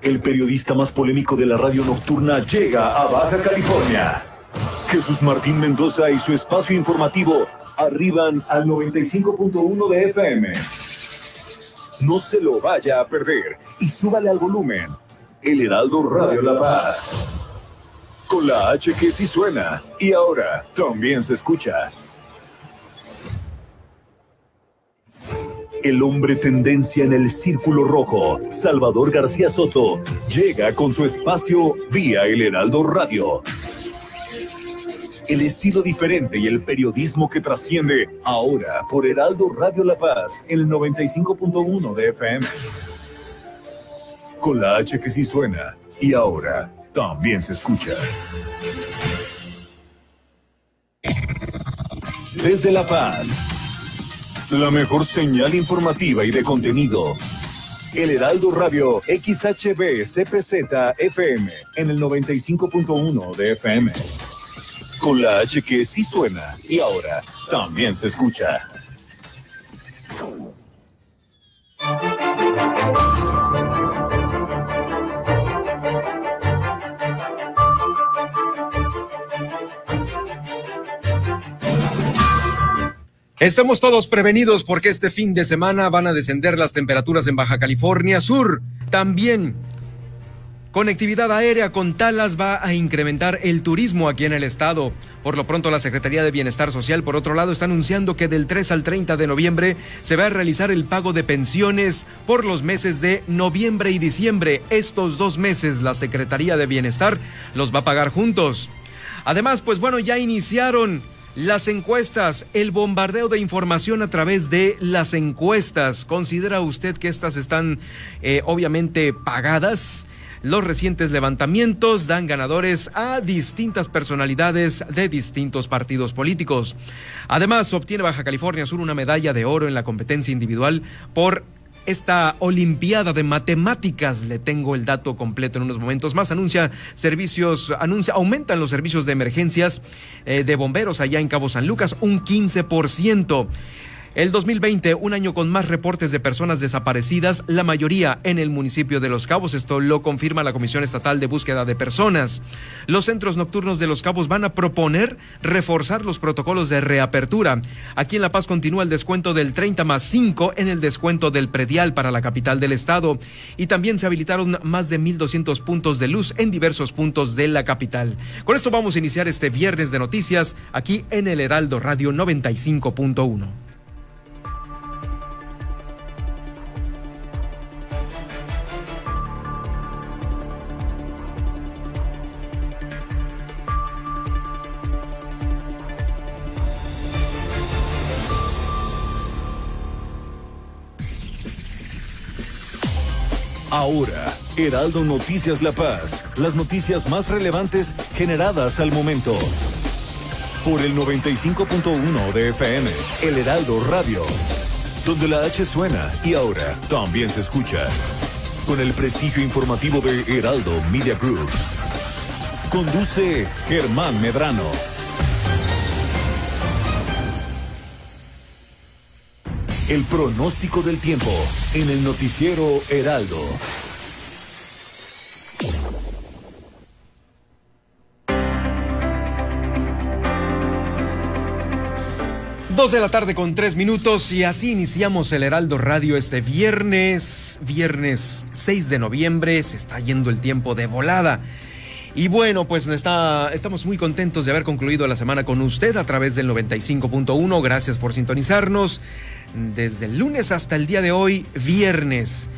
El periodista más polémico de la radio nocturna llega a Baja California. Jesús Martín Mendoza y su espacio informativo arriban al 95.1 de FM. No se lo vaya a perder y súbale al volumen. El Heraldo Radio La Paz. Con la H que sí suena y ahora también se escucha. El hombre tendencia en el círculo rojo, Salvador García Soto, llega con su espacio vía el Heraldo Radio. El estilo diferente y el periodismo que trasciende ahora por Heraldo Radio La Paz, el 95.1 de FM. Con la H que sí suena y ahora también se escucha. Desde La Paz. La mejor señal informativa y de contenido. El Heraldo Radio XHB CPZ FM en el 95.1 de FM. Con la H que sí suena y ahora también se escucha. Estamos todos prevenidos porque este fin de semana van a descender las temperaturas en Baja California Sur. También conectividad aérea con Talas va a incrementar el turismo aquí en el estado. Por lo pronto la Secretaría de Bienestar Social, por otro lado, está anunciando que del 3 al 30 de noviembre se va a realizar el pago de pensiones por los meses de noviembre y diciembre. Estos dos meses la Secretaría de Bienestar los va a pagar juntos. Además, pues bueno, ya iniciaron las encuestas, el bombardeo de información a través de las encuestas. ¿Considera usted que estas están eh, obviamente pagadas? Los recientes levantamientos dan ganadores a distintas personalidades de distintos partidos políticos. Además, obtiene Baja California Sur una medalla de oro en la competencia individual por esta Olimpiada de Matemáticas. Le tengo el dato completo en unos momentos más. Anuncia servicios, anuncia, aumentan los servicios de emergencias eh, de bomberos allá en Cabo San Lucas un 15%. El 2020, un año con más reportes de personas desaparecidas, la mayoría en el municipio de Los Cabos. Esto lo confirma la Comisión Estatal de Búsqueda de Personas. Los centros nocturnos de Los Cabos van a proponer reforzar los protocolos de reapertura. Aquí en La Paz continúa el descuento del 30 más 5 en el descuento del predial para la capital del estado. Y también se habilitaron más de 1.200 puntos de luz en diversos puntos de la capital. Con esto vamos a iniciar este viernes de noticias aquí en el Heraldo Radio 95.1. Ahora, Heraldo Noticias La Paz, las noticias más relevantes generadas al momento. Por el 95.1 de FM, El Heraldo Radio, donde la H suena y ahora también se escucha. Con el prestigio informativo de Heraldo Media Group. Conduce Germán Medrano. El pronóstico del tiempo en el noticiero Heraldo. Dos de la tarde con tres minutos y así iniciamos el Heraldo Radio este viernes, viernes 6 de noviembre, se está yendo el tiempo de volada. Y bueno, pues está, estamos muy contentos de haber concluido la semana con usted a través del 95.1. Gracias por sintonizarnos desde el lunes hasta el día de hoy, viernes.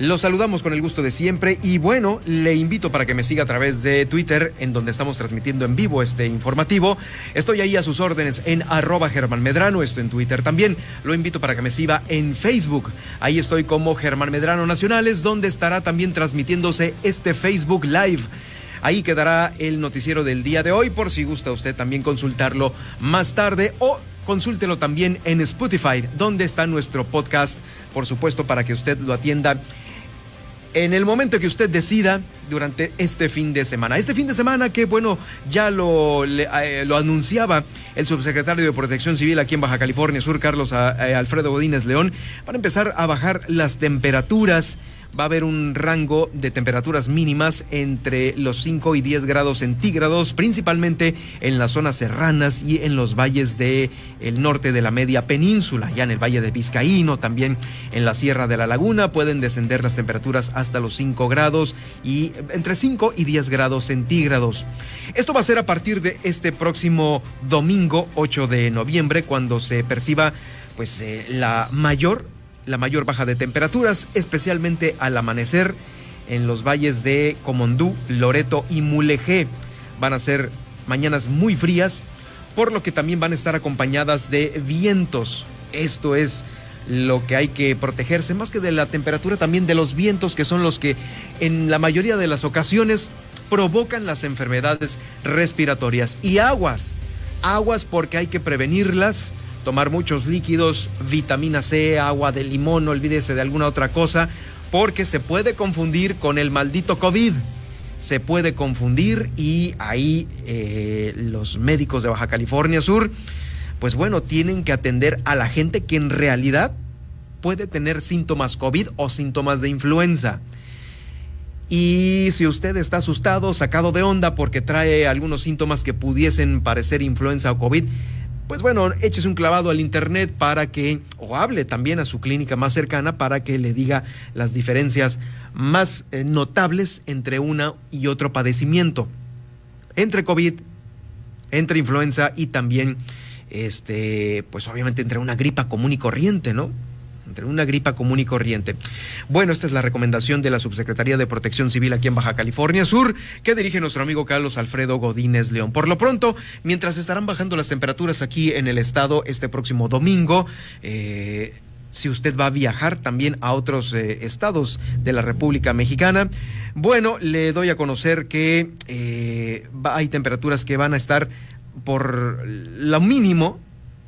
Los saludamos con el gusto de siempre y bueno, le invito para que me siga a través de Twitter, en donde estamos transmitiendo en vivo este informativo. Estoy ahí a sus órdenes en arroba Germán Medrano, esto en Twitter también. Lo invito para que me siga en Facebook. Ahí estoy como Germán Medrano Nacionales, donde estará también transmitiéndose este Facebook Live. Ahí quedará el noticiero del día de hoy, por si gusta usted también consultarlo más tarde o consúltelo también en Spotify, donde está nuestro podcast, por supuesto, para que usted lo atienda en el momento que usted decida, durante este fin de semana. Este fin de semana que, bueno, ya lo, eh, anunciaba el subsecretario de Protección Civil aquí en Baja California Sur, Carlos eh, Alfredo Godínez León, para empezar a bajar las temperaturas va a haber un rango de temperaturas mínimas entre los 5 y 10 grados centígrados, principalmente en las zonas serranas y en los valles del el norte de la media península, ya en el valle de Vizcaíno, también en la Sierra de la Laguna pueden descender las temperaturas hasta los 5 grados y entre 5 y 10 grados centígrados. Esto va a ser a partir de este próximo domingo 8 de noviembre cuando se perciba pues eh, la mayor la mayor baja de temperaturas, especialmente al amanecer en los valles de Comondú, Loreto y Mulegé. Van a ser mañanas muy frías, por lo que también van a estar acompañadas de vientos. Esto es lo que hay que protegerse, más que de la temperatura, también de los vientos, que son los que en la mayoría de las ocasiones provocan las enfermedades respiratorias. Y aguas, aguas porque hay que prevenirlas tomar muchos líquidos, vitamina C, agua de limón, no olvídese de alguna otra cosa, porque se puede confundir con el maldito COVID. Se puede confundir y ahí eh, los médicos de Baja California Sur, pues bueno, tienen que atender a la gente que en realidad puede tener síntomas COVID o síntomas de influenza. Y si usted está asustado, sacado de onda porque trae algunos síntomas que pudiesen parecer influenza o COVID, pues bueno, échese un clavado al internet para que, o hable también a su clínica más cercana para que le diga las diferencias más eh, notables entre una y otro padecimiento. Entre COVID, entre influenza y también, este, pues obviamente entre una gripa común y corriente, ¿no? Entre una gripa común y corriente. Bueno, esta es la recomendación de la Subsecretaría de Protección Civil aquí en Baja California Sur, que dirige nuestro amigo Carlos Alfredo Godínez León. Por lo pronto, mientras estarán bajando las temperaturas aquí en el estado este próximo domingo, eh, si usted va a viajar también a otros eh, estados de la República Mexicana. Bueno, le doy a conocer que eh, hay temperaturas que van a estar por lo mínimo.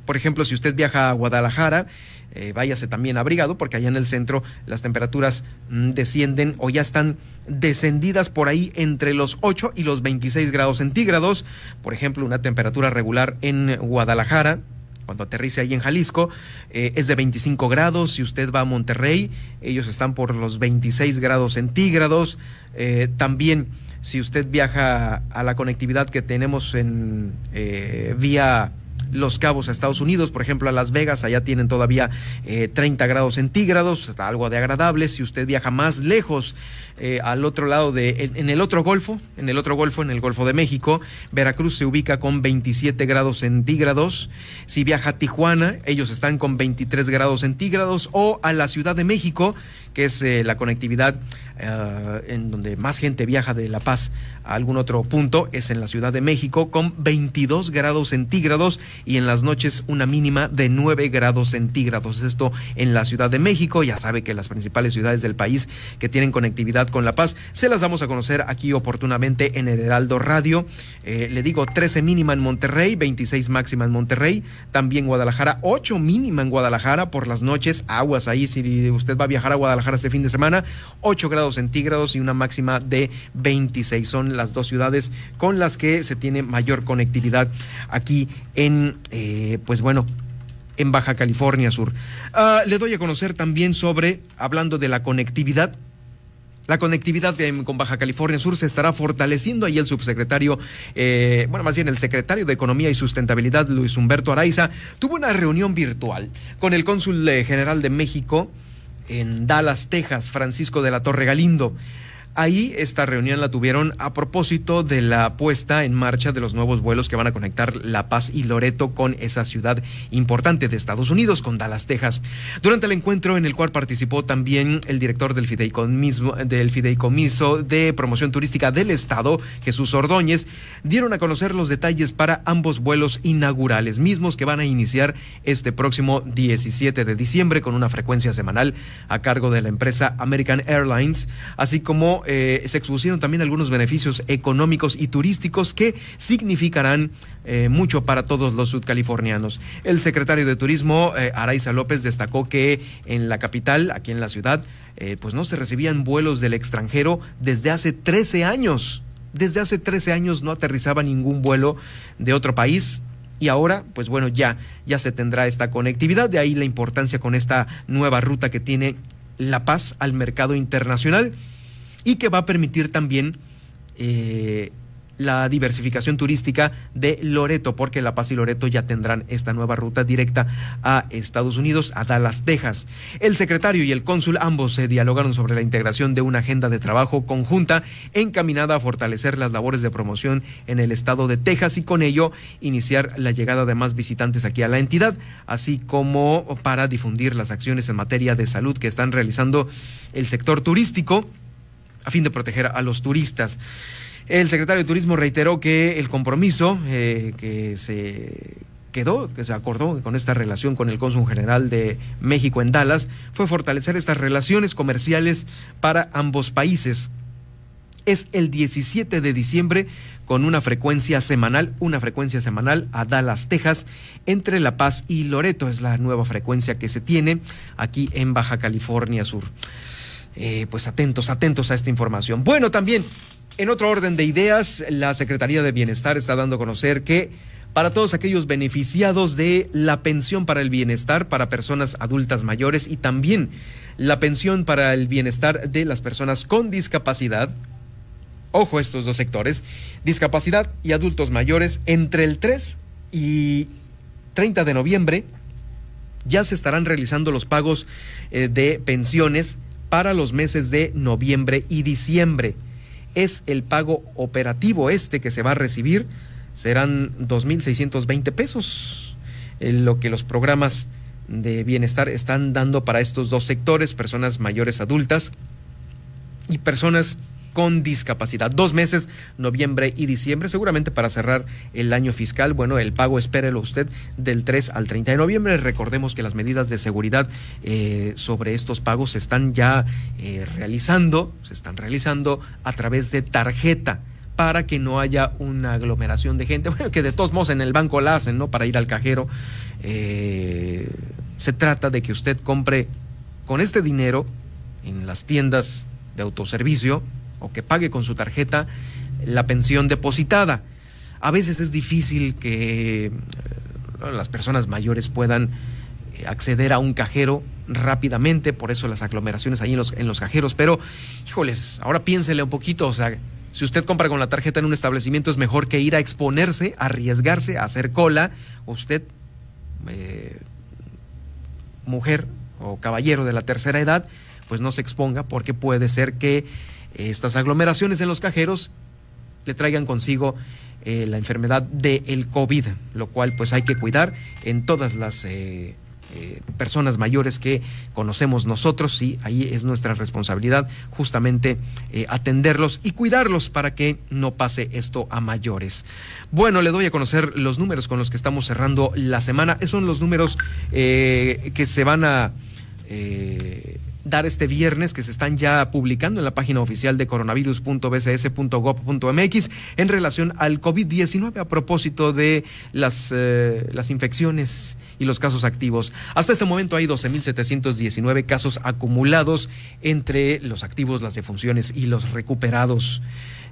Por ejemplo, si usted viaja a Guadalajara, eh, váyase también abrigado porque allá en el centro las temperaturas mm, descienden o ya están descendidas por ahí entre los 8 y los 26 grados centígrados. Por ejemplo, una temperatura regular en Guadalajara cuando aterrice ahí en Jalisco, eh, es de 25 grados. Si usted va a Monterrey, ellos están por los 26 grados centígrados. Eh, también, si usted viaja a la conectividad que tenemos en vía los Cabos a Estados Unidos, por ejemplo a Las Vegas, allá tienen todavía 30 eh, grados centígrados, algo de agradable. Si usted viaja más lejos, eh, al otro lado de, en, el otro golfo, en el otro golfo, en el Golfo de México, Veracruz se ubica con 27 grados centígrados. Si viaja a Tijuana, ellos están con 23 grados centígrados. O a la Ciudad de México, que es eh, la conectividad en donde más gente viaja de La Paz a algún otro punto, es en la Ciudad de México, con 22 grados centígrados y en las noches una mínima de 9 grados centígrados. Esto en la Ciudad de México, ya sabe que las principales ciudades del país que tienen conectividad con La Paz, se las vamos a conocer aquí oportunamente en el Heraldo Radio. Eh, le digo 13 mínima en Monterrey, 26 máxima en Monterrey, también Guadalajara, 8 mínima en Guadalajara por las noches, aguas ahí si usted va a viajar a Guadalajara este fin de semana, 8 grados centígrados y una máxima de 26. Son las dos ciudades con las que se tiene mayor conectividad aquí en eh, pues bueno, en Baja California Sur. Ah, le doy a conocer también sobre, hablando de la conectividad, la conectividad con Baja California Sur se estará fortaleciendo. Ahí el subsecretario, eh, bueno, más bien el secretario de Economía y Sustentabilidad, Luis Humberto Araiza, tuvo una reunión virtual con el cónsul general de México en Dallas, Texas, Francisco de la Torre Galindo. Ahí esta reunión la tuvieron a propósito de la puesta en marcha de los nuevos vuelos que van a conectar La Paz y Loreto con esa ciudad importante de Estados Unidos, con Dallas, Texas. Durante el encuentro en el cual participó también el director del fideicomiso, del fideicomiso de promoción turística del Estado, Jesús Ordóñez, dieron a conocer los detalles para ambos vuelos inaugurales, mismos que van a iniciar este próximo 17 de diciembre con una frecuencia semanal a cargo de la empresa American Airlines, así como eh, se expusieron también algunos beneficios económicos y turísticos que significarán eh, mucho para todos los sudcalifornianos. El secretario de Turismo, eh, Araiza López, destacó que en la capital, aquí en la ciudad, eh, pues no se recibían vuelos del extranjero desde hace 13 años. Desde hace 13 años no aterrizaba ningún vuelo de otro país y ahora, pues bueno, ya, ya se tendrá esta conectividad, de ahí la importancia con esta nueva ruta que tiene La Paz al mercado internacional y que va a permitir también eh, la diversificación turística de Loreto, porque La Paz y Loreto ya tendrán esta nueva ruta directa a Estados Unidos, a Dallas, Texas. El secretario y el cónsul ambos se dialogaron sobre la integración de una agenda de trabajo conjunta encaminada a fortalecer las labores de promoción en el estado de Texas y con ello iniciar la llegada de más visitantes aquí a la entidad, así como para difundir las acciones en materia de salud que están realizando el sector turístico a fin de proteger a los turistas. El secretario de Turismo reiteró que el compromiso eh, que se quedó, que se acordó con esta relación con el cónsul general de México en Dallas, fue fortalecer estas relaciones comerciales para ambos países. Es el 17 de diciembre con una frecuencia semanal, una frecuencia semanal a Dallas, Texas, entre La Paz y Loreto. Es la nueva frecuencia que se tiene aquí en Baja California Sur. Eh, pues atentos, atentos a esta información. Bueno, también en otro orden de ideas, la Secretaría de Bienestar está dando a conocer que para todos aquellos beneficiados de la pensión para el bienestar para personas adultas mayores y también la pensión para el bienestar de las personas con discapacidad, ojo estos dos sectores, discapacidad y adultos mayores, entre el 3 y 30 de noviembre ya se estarán realizando los pagos eh, de pensiones para los meses de noviembre y diciembre es el pago operativo este que se va a recibir. Serán 2.620 pesos, lo que los programas de bienestar están dando para estos dos sectores, personas mayores adultas y personas con discapacidad. Dos meses, noviembre y diciembre, seguramente para cerrar el año fiscal. Bueno, el pago espérelo usted del 3 al 30 de noviembre. Recordemos que las medidas de seguridad eh, sobre estos pagos se están ya eh, realizando, se están realizando a través de tarjeta para que no haya una aglomeración de gente, bueno, que de todos modos en el banco la hacen, ¿no? Para ir al cajero. Eh, se trata de que usted compre con este dinero en las tiendas de autoservicio, o que pague con su tarjeta la pensión depositada. A veces es difícil que eh, las personas mayores puedan eh, acceder a un cajero rápidamente, por eso las aglomeraciones ahí en los, en los cajeros, pero híjoles, ahora piénsele un poquito, o sea, si usted compra con la tarjeta en un establecimiento es mejor que ir a exponerse, arriesgarse, a hacer cola, usted, eh, mujer o caballero de la tercera edad, pues no se exponga porque puede ser que estas aglomeraciones en los cajeros le traigan consigo eh, la enfermedad del COVID, lo cual pues hay que cuidar en todas las eh, eh, personas mayores que conocemos nosotros y ahí es nuestra responsabilidad justamente atenderlos y cuidarlos para que no pase esto a mayores. Bueno, le doy a conocer los números con los que estamos cerrando la semana. Esos son los números que se van a dar este viernes que se están ya publicando en la página oficial de coronavirus.bcs.gov.mx en relación al COVID-19 a propósito de las, eh, las infecciones y los casos activos. Hasta este momento hay 12.719 casos acumulados entre los activos, las defunciones y los recuperados.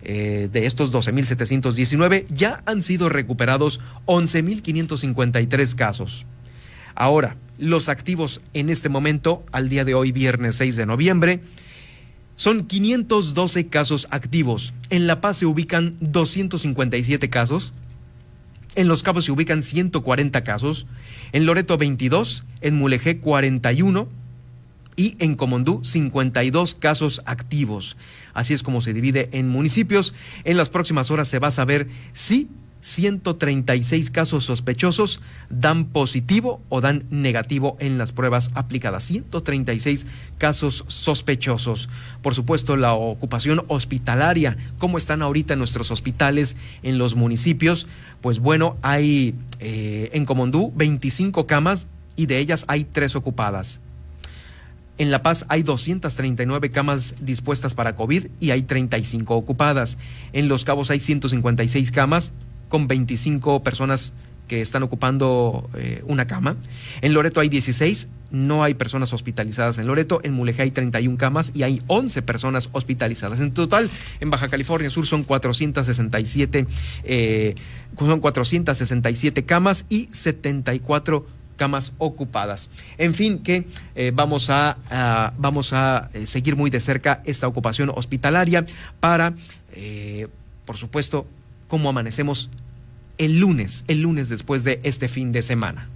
Eh, de estos 12.719 ya han sido recuperados 11.553 casos. Ahora, los activos en este momento, al día de hoy, viernes 6 de noviembre, son 512 casos activos. En La Paz se ubican 257 casos. En Los Cabos se ubican 140 casos. En Loreto 22. En Mulegé 41. Y en Comondú 52 casos activos. Así es como se divide en municipios. En las próximas horas se va a saber si 136 casos sospechosos dan positivo o dan negativo en las pruebas aplicadas. 136 casos sospechosos. Por supuesto, la ocupación hospitalaria, ¿cómo están ahorita nuestros hospitales en los municipios? Pues bueno, hay eh, en Comondú 25 camas y de ellas hay tres ocupadas. En La Paz hay 239 camas dispuestas para COVID y hay 35 ocupadas. En Los Cabos hay 156 camas con 25 personas que están ocupando eh, una cama. En Loreto hay 16 no hay personas hospitalizadas en Loreto, en Mulegé hay 31 camas y hay 11 personas hospitalizadas. En total, en Baja California Sur son 467, eh, son 467 camas y 74 camas ocupadas. En fin, que eh, vamos a, vamos a seguir muy de cerca esta ocupación hospitalaria para, por supuesto, cómo amanecemos el lunes, el lunes después de este fin de semana.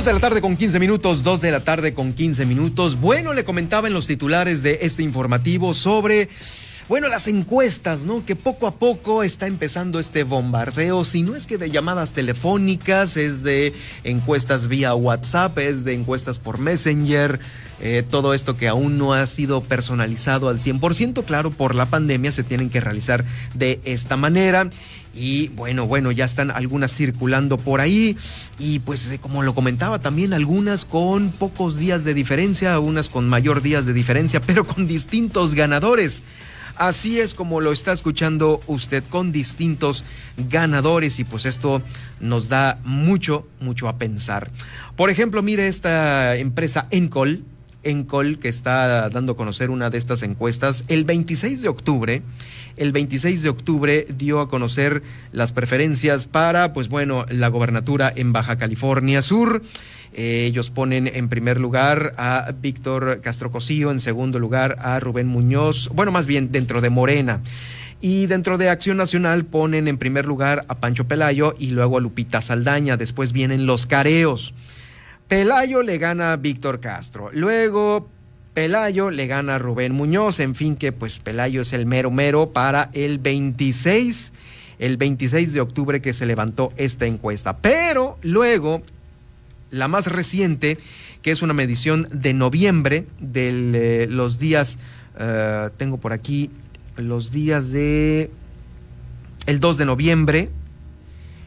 Dos de la tarde con 15 minutos, dos de la tarde con 15 minutos. Bueno, le comentaba en los titulares de este informativo sobre, bueno, las encuestas, ¿no? Que poco a poco está empezando este bombardeo, si no es que de llamadas telefónicas, es de encuestas vía WhatsApp, es de encuestas por Messenger. Eh, todo esto que aún no ha sido personalizado al 100%, claro, por la pandemia se tienen que realizar de esta manera. Y bueno, bueno, ya están algunas circulando por ahí. Y pues eh, como lo comentaba también, algunas con pocos días de diferencia, unas con mayor días de diferencia, pero con distintos ganadores. Así es como lo está escuchando usted con distintos ganadores y pues esto nos da mucho, mucho a pensar. Por ejemplo, mire esta empresa Encol, Encol que está dando a conocer una de estas encuestas el 26 de octubre el 26 de octubre dio a conocer las preferencias para, pues bueno, la gobernatura en Baja California Sur. Eh, ellos ponen en primer lugar a Víctor Castro Cosío, en segundo lugar a Rubén Muñoz, bueno, más bien dentro de Morena. Y dentro de Acción Nacional ponen en primer lugar a Pancho Pelayo y luego a Lupita Saldaña. Después vienen los careos. Pelayo le gana a Víctor Castro. Luego Pelayo le gana a Rubén Muñoz, en fin que pues Pelayo es el mero mero para el 26, el 26 de octubre que se levantó esta encuesta. Pero luego, la más reciente, que es una medición de noviembre, de eh, los días, eh, tengo por aquí los días de el 2 de noviembre,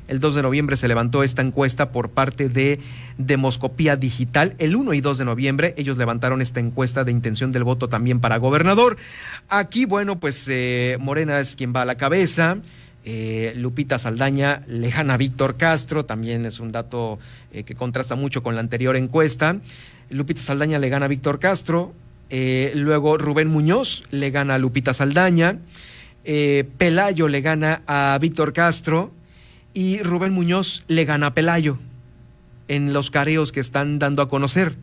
el 2 de noviembre se levantó esta encuesta por parte de Demoscopía Digital. El 1 y 2 de noviembre ellos levantaron esta encuesta de intención del voto también para gobernador. Aquí, bueno, pues eh, Morena es quien va a la cabeza. Eh, Lupita Saldaña lejana a Víctor Castro, también es un dato eh, que contrasta mucho con la anterior encuesta. Lupita Saldaña le gana a Víctor Castro, luego Rubén Muñoz le gana a Lupita Saldaña, Pelayo le gana a Víctor Castro, y Rubén Muñoz le gana a Pelayo en los careos que están dando a conocer.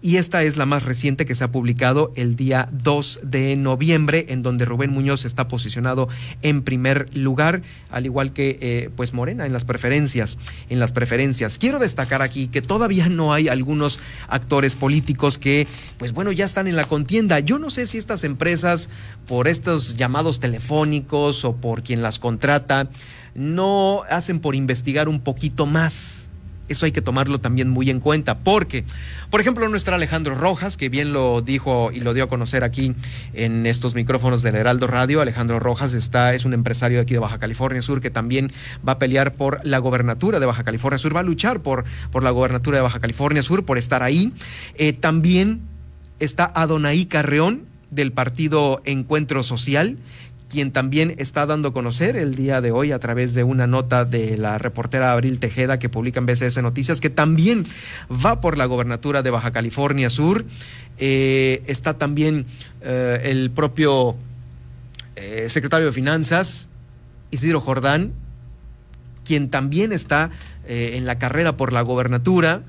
Y esta es la más reciente que se ha publicado el día 2 de noviembre, en donde Rubén Muñoz está posicionado en primer lugar, al igual que eh, pues Morena en las preferencias. En las preferencias. Quiero destacar aquí que todavía no hay algunos actores políticos que, pues bueno, ya están en la contienda. Yo no sé si estas empresas, por estos llamados telefónicos o por quien las contrata, no hacen por investigar un poquito más. Eso hay que tomarlo también muy en cuenta, porque, por ejemplo, nuestro Alejandro Rojas, que bien lo dijo y lo dio a conocer aquí en estos micrófonos del Heraldo Radio, Alejandro Rojas está, es un empresario de aquí de Baja California Sur que también va a pelear por la gobernatura de Baja California Sur, va a luchar por, por la gobernatura de Baja California Sur, por estar ahí. Eh, también está Adonai Carreón del partido Encuentro Social, quien también está dando a conocer el día de hoy a través de una nota de la reportera Abril Tejeda que publica en BCS Noticias, que también va por la gobernatura de Baja California Sur. Eh, está también eh, el propio eh, secretario de Finanzas, Isidro Jordán, quien también está en la carrera por la gobernatura.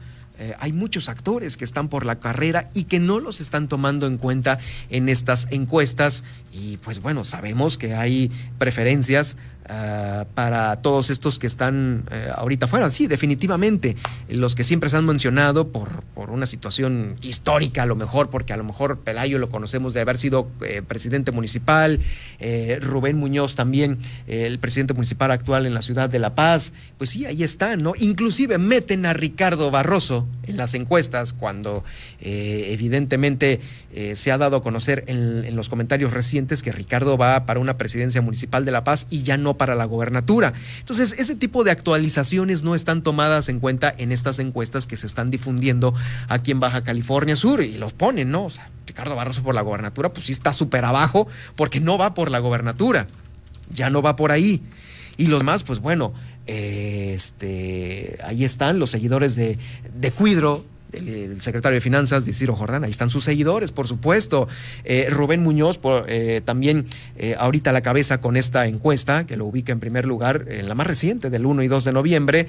Hay muchos actores que están por la carrera y que no los están tomando en cuenta en estas encuestas. Y pues bueno, sabemos que hay preferencias Ah, para todos estos que están eh, ahorita fuera. Sí, definitivamente, los que siempre se han mencionado por, por una situación histórica, a lo mejor, porque a lo mejor Pelayo lo conocemos de haber sido eh, presidente municipal, eh, Rubén Muñoz también, el presidente municipal actual en la ciudad de La Paz, pues sí, ahí están, ¿no? Inclusive meten a Ricardo Barroso en las encuestas, cuando evidentemente eh, se ha dado a conocer en, los comentarios recientes que Ricardo va para una presidencia municipal de La Paz y ya no para la gobernatura. Entonces, ese tipo de actualizaciones no están tomadas en cuenta en estas encuestas que se están difundiendo aquí en Baja California Sur y los ponen, ¿no? O sea, Ricardo Barroso por la gobernatura, pues sí está súper abajo porque no va por la gobernatura, ya no va por ahí. Y los más, pues bueno, este, ahí están los seguidores de, de Cuidro, del, secretario de Finanzas, de Ciro Jordán. Ahí están sus seguidores, por supuesto. Eh, Rubén Muñoz, por, eh, también eh, ahorita a la cabeza con esta encuesta, que lo ubica en primer lugar, en la más reciente, del 1 y 2 de noviembre.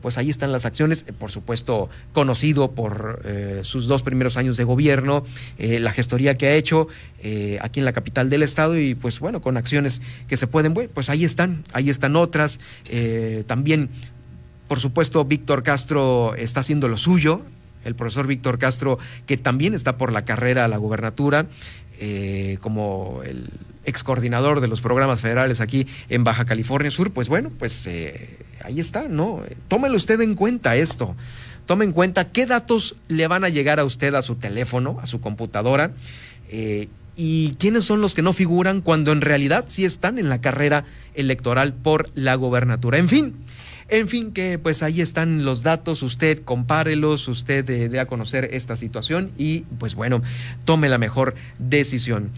pues ahí están las acciones, por supuesto, conocido por sus dos primeros años de gobierno, la gestoría que ha hecho aquí en la capital del estado y, pues bueno, con acciones que se pueden, pues ahí están, ahí están otras. también por supuesto, Víctor Castro está haciendo lo suyo, el profesor Víctor Castro, que también está por la carrera a la gubernatura, eh, como el ex coordinador de los programas federales aquí en Baja California Sur, pues bueno, pues eh, ahí está, ¿no? Tómelo usted en cuenta esto. Tome en cuenta qué datos le van a llegar a usted a su teléfono, a su computadora, eh, y quiénes son los que no figuran cuando en realidad sí están en la carrera electoral por la gobernatura. En fin, en fin, que pues ahí están los datos, usted compárelos, usted eh, dé a conocer esta situación y pues bueno, tome la mejor decisión.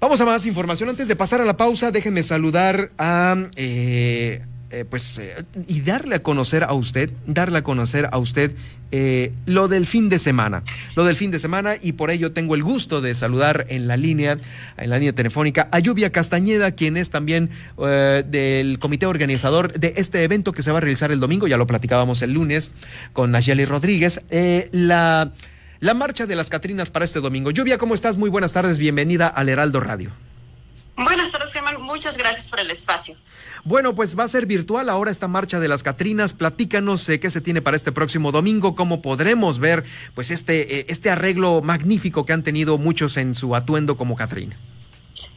Vamos a más información. Antes de pasar a la pausa, déjenme saludar a... Eh, eh, pues, eh, y darle a conocer a usted, darle a conocer a usted eh, lo del fin de semana, lo del fin de semana, y por ello tengo el gusto de saludar en la línea, en la línea telefónica, a Lluvia Castañeda, quien es también del comité organizador de este evento que se va a realizar el domingo, ya lo platicábamos el lunes con Nayeli Rodríguez, la, la marcha de las Catrinas para este domingo. Lluvia, ¿cómo estás? Muy buenas tardes, bienvenida al Heraldo Radio. Buenas tardes, Germán. Muchas gracias por el espacio. Bueno, pues va a ser virtual ahora esta marcha de las Catrinas. Platícanos eh, qué se tiene para este próximo domingo, cómo podremos ver pues este, eh, este arreglo magnífico que han tenido muchos en su atuendo como Catrina.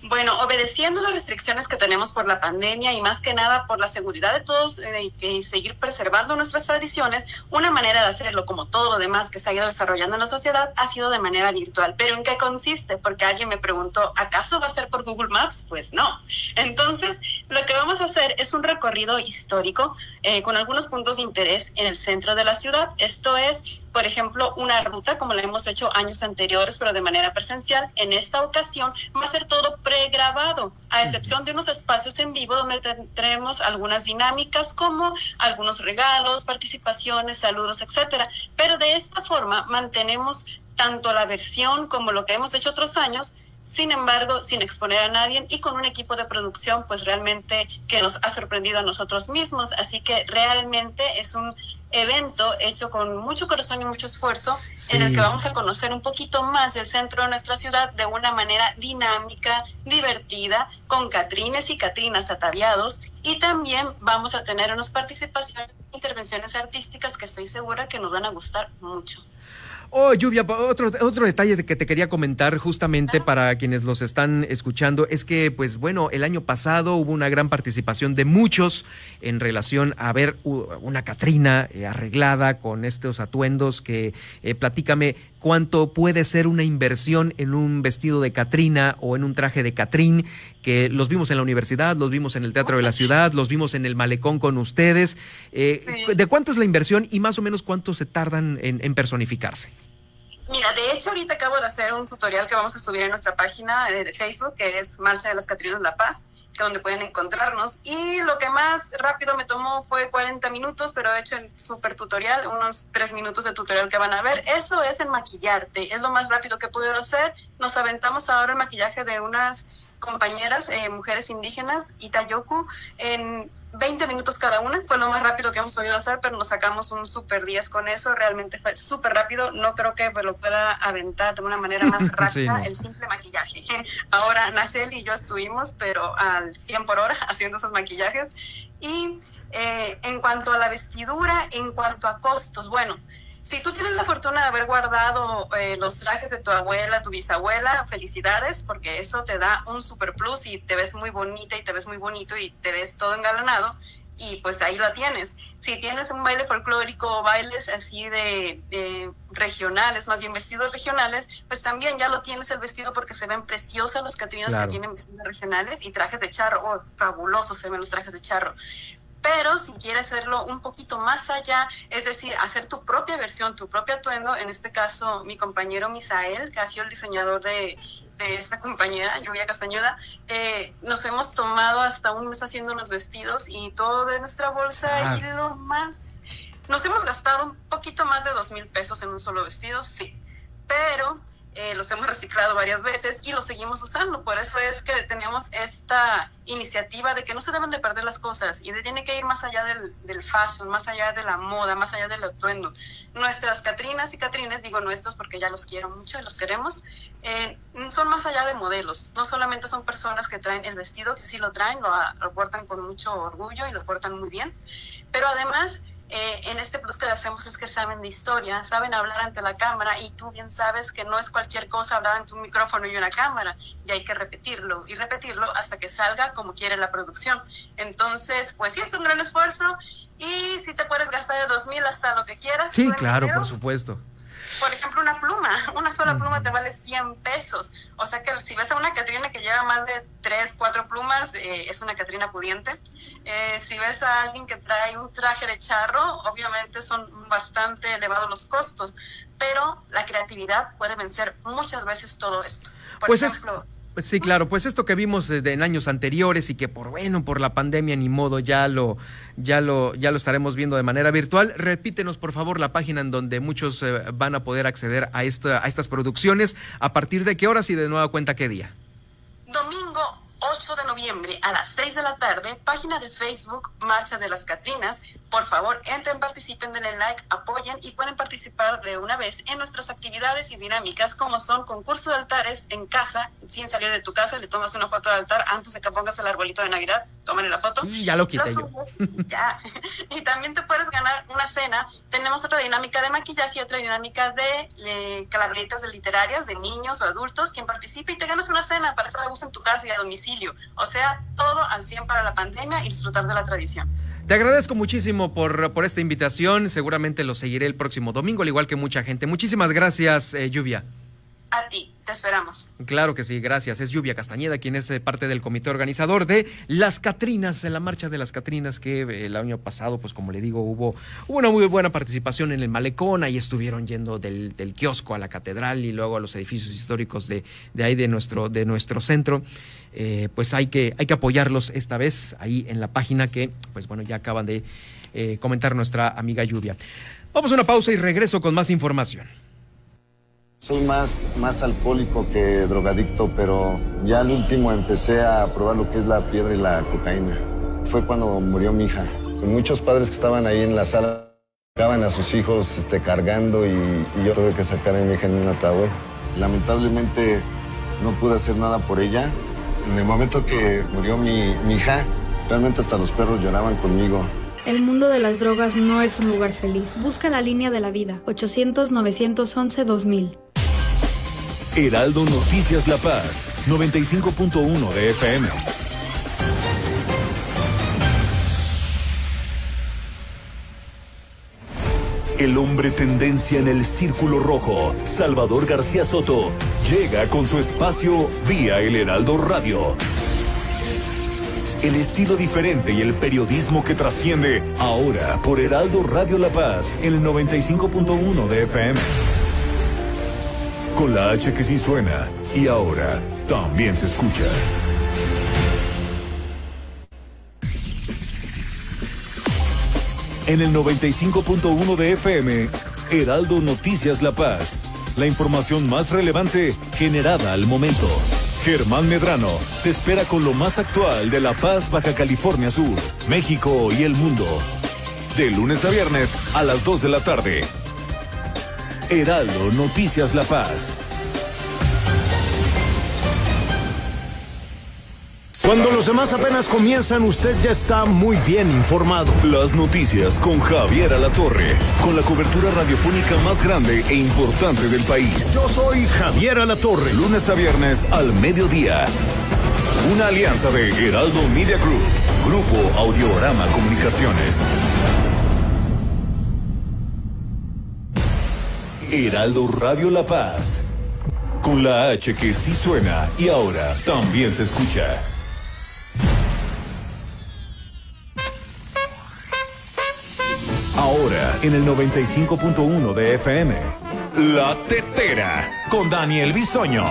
Bueno, obedeciendo las restricciones que tenemos por la pandemia y más que nada por la seguridad de todos eh, y seguir preservando nuestras tradiciones, una manera de hacerlo, como todo lo demás que se ha ido desarrollando en la sociedad, ha sido de manera virtual. ¿Pero en qué consiste? Porque alguien me preguntó, ¿acaso va a ser por Google Maps? Pues no. Entonces, lo que vamos a hacer es un recorrido histórico eh, con algunos puntos de interés en el centro de la ciudad. Esto es por ejemplo, una ruta como la hemos hecho años anteriores, pero de manera presencial. En esta ocasión va a ser todo pregrabado, a excepción de unos espacios en vivo donde tendremos algunas dinámicas como algunos regalos, participaciones, saludos, etcétera. Pero de esta forma mantenemos tanto la versión como lo que hemos hecho otros años sin embargo, sin exponer a nadie y con un equipo de producción, pues realmente que nos ha sorprendido a nosotros mismos. Así que realmente es un evento hecho con mucho corazón y mucho esfuerzo en el que vamos a conocer un poquito más del centro de nuestra ciudad de una manera dinámica, divertida, con catrines y catrinas ataviados y también vamos a tener unas participaciones, intervenciones artísticas que estoy segura que nos van a gustar mucho. Oh, Lluvia, otro, otro detalle que te quería comentar justamente para quienes los están escuchando es que, pues bueno, el año pasado hubo una gran participación de muchos en relación a ver una Catrina eh, arreglada con estos atuendos que, eh, platícame, cuánto puede ser una inversión en un vestido de Catrina o en un traje de Catrín, que los vimos en la universidad, los vimos en el Teatro de la Ciudad, los vimos en el Malecón con ustedes. Eh, ¿De cuánto es la inversión y más o menos cuánto se tardan en, personificarse? Mira, de hecho ahorita acabo de hacer un tutorial que vamos a subir en nuestra página de Facebook, que es Marcia de las Catrinas La Paz donde pueden encontrarnos. Y lo que más rápido me tomó fue 40 minutos, pero he hecho el super tutorial, unos 3 minutos de tutorial que van a ver. Eso es el maquillarte, es lo más rápido que pude hacer. Nos aventamos ahora el maquillaje de unas compañeras, eh, mujeres indígenas, Itayoku, en 20 minutos cada una, fue lo más rápido que hemos podido hacer, pero nos sacamos un super 10 con eso, realmente fue súper rápido, no creo que lo pueda aventar de una manera más rápida el simple maquillaje. Ahora Nachel y yo estuvimos, pero al 100 por hora haciendo esos maquillajes. Y eh, en cuanto a la vestidura, en cuanto a costos, bueno, si tú tienes la fortuna de haber guardado eh, los trajes de tu abuela, tu bisabuela, felicidades, porque eso te da un super plus y te ves muy bonita y te ves muy bonito y te ves todo engalanado. y pues ahí la tienes. Si tienes un baile folclórico o bailes así de, regionales, más bien vestidos regionales, pues también ya lo tienes el vestido porque se ven preciosas las catrinas que tienen vestidos regionales y trajes de charro, oh, fabulosos se ven los trajes de charro. Pero si quieres hacerlo un poquito más allá, es decir, hacer tu propia versión, tu propio atuendo, en este caso mi compañero Misael, que ha sido el diseñador de, de esta compañera, Lluvia Castañeda, eh, nos hemos tomado hasta un mes haciendo los vestidos y todo de nuestra bolsa ha ido más. Nos hemos gastado un poquito más de dos mil pesos en un solo vestido, sí, pero eh, los hemos reciclado varias veces y los seguimos usando. Por eso es que tenemos esta iniciativa de que no se deben de perder las cosas y de tiene que ir más allá del, del fashion, más allá de la moda, más allá del atuendo. Nuestras Catrinas y Catrines, digo nuestros porque ya los quiero mucho y los queremos, eh, son más allá de modelos. No solamente son personas que traen el vestido, que sí lo traen, lo, lo portan con mucho orgullo y lo portan muy bien, pero además eh, en este plus que hacemos es que saben de historia, saben hablar ante la cámara y tú bien sabes que no es cualquier cosa hablar ante un micrófono y una cámara y hay que repetirlo y repetirlo hasta que salga como quiere la producción. Entonces, pues sí, es un gran esfuerzo y si te puedes gastar de dos mil hasta lo que quieras. Sí, claro, por supuesto por ejemplo, una pluma, una sola pluma te vale 100 pesos. O sea que si ves a una Catrina que lleva más de 3, 4 plumas, eh, es una Catrina pudiente. Eh, si ves a alguien que trae un traje de charro, obviamente son bastante elevados los costos, pero la creatividad puede vencer muchas veces todo esto. Por pues ejemplo, sí, claro, pues esto que vimos en años anteriores y que por bueno, por la pandemia ni modo ya lo ya lo ya lo estaremos viendo de manera virtual. Repítenos por favor la página en donde muchos eh, van a poder acceder a esta a estas producciones, a partir de qué horas y de nueva cuenta qué día. Domingo 8 de noviembre a las 6 de la tarde, página de Facebook Marcha de las Catrinas. Por favor, entren, participen, denle like, apoyen y pueden participar de una vez en nuestras actividades y dinámicas como son concursos de altares en casa, sin salir de tu casa, le tomas una foto del altar antes de que pongas el arbolito de Navidad, tómenle la foto. Y ya lo quité yo. Ya. Y también te puedes ganar una cena. Tenemos otra dinámica de maquillaje y otra dinámica de eh, calaveritas de literarias de niños o adultos, quien participe y te ganas una cena para estar a gusto en tu casa y a domicilio. O sea, todo al 100 para la pandemia y disfrutar de la tradición. Te agradezco muchísimo por, por esta invitación. Seguramente lo seguiré el próximo domingo, al igual que mucha gente. Muchísimas gracias, eh, Lluvia. A ti, te esperamos. Claro que sí, gracias. Es Lluvia Castañeda, quien es eh, parte del comité organizador de Las Catrinas, la marcha de las Catrinas, que eh, el año pasado, pues como le digo, hubo, una muy buena participación en el malecón, ahí estuvieron yendo del, kiosco a la catedral y luego a los edificios históricos de, de ahí de nuestro, de nuestro centro. Eh, pues hay que, hay que apoyarlos esta vez ahí en la página que, pues bueno, ya acaban de comentar nuestra amiga Lluvia. Vamos a una pausa y regreso con más información. Soy más, más alcohólico que drogadicto, pero ya al último empecé a probar lo que es la piedra y la cocaína. Fue cuando murió mi hija. Muchos padres que estaban ahí en la sala sacaban a sus hijos este, cargando y, yo tuve que sacar a mi hija en un ataúd. Lamentablemente no pude hacer nada por ella. En el momento que murió mi, mi hija, realmente hasta los perros lloraban conmigo. El mundo de las drogas no es un lugar feliz. Busca la línea de la vida. 800-911-2000. Heraldo Noticias La Paz, 95.1 de FM. El hombre tendencia en el círculo rojo, Salvador García Soto, llega con su espacio vía el Heraldo Radio. El estilo diferente y el periodismo que trasciende ahora por Heraldo Radio La Paz, el 95.1 de FM con la H que sí suena y ahora también se escucha. En el 95.1 de FM, Heraldo Noticias La Paz. La información más relevante generada al momento. Germán Medrano te espera con lo más actual de La Paz, Baja California Sur, México y el mundo. De lunes a viernes a las 2 de la tarde Heraldo Noticias La Paz. Cuando los demás apenas comienzan, usted ya está muy bien informado. Las noticias con Javier Alatorre, con la cobertura radiofónica más grande e importante del país. Yo soy Javier Alatorre. Lunes a viernes al mediodía. Una alianza de Heraldo Media Group Grupo Audiorama Comunicaciones. Heraldo Radio La Paz. Con la H que sí suena y ahora también se escucha. Ahora en el 95.1 de FM. La Tetera con Daniel Bisoño.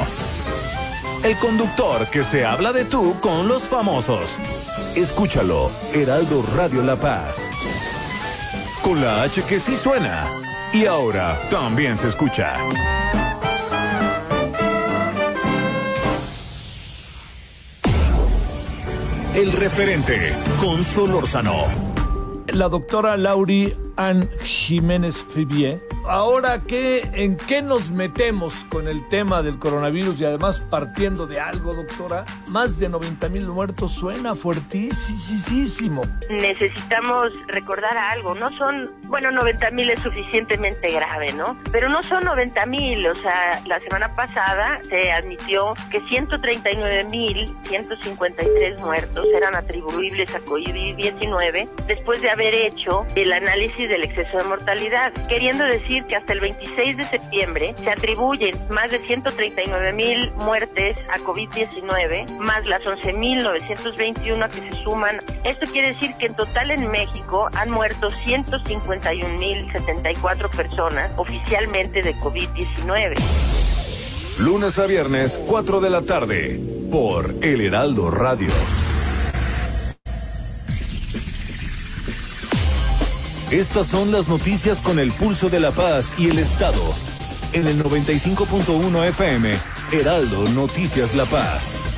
El conductor que se habla de tú con los famosos. Escúchalo, Heraldo Radio La Paz. Con la H que sí suena y ahora también se escucha. El referente con Solórzano la doctora Lauri Ann Jiménez Fibier. Ahora, ¿qué, ¿en qué nos metemos con el tema del coronavirus y además partiendo de algo, doctora? Más de 90 mil muertos suena fuertísimo. Necesitamos recordar algo, no son, bueno, 90 mil es suficientemente grave, ¿no? Pero no son 90 mil, o sea, la semana pasada se admitió que 139 mil 153 muertos eran atribuibles a COVID-19 después de haber hecho el análisis del exceso de mortalidad, queriendo decir que hasta el 26 de septiembre se atribuyen más de 139 mil muertes a COVID-19, más las 11.921 que se suman. Esto quiere decir que en total en México han muerto 151.074 personas oficialmente de COVID-19. Lunes a viernes, 4 de la tarde, por El Heraldo Radio. Estas son las noticias con el pulso de la paz y el Estado. En el 95.1 FM, Heraldo Noticias La Paz.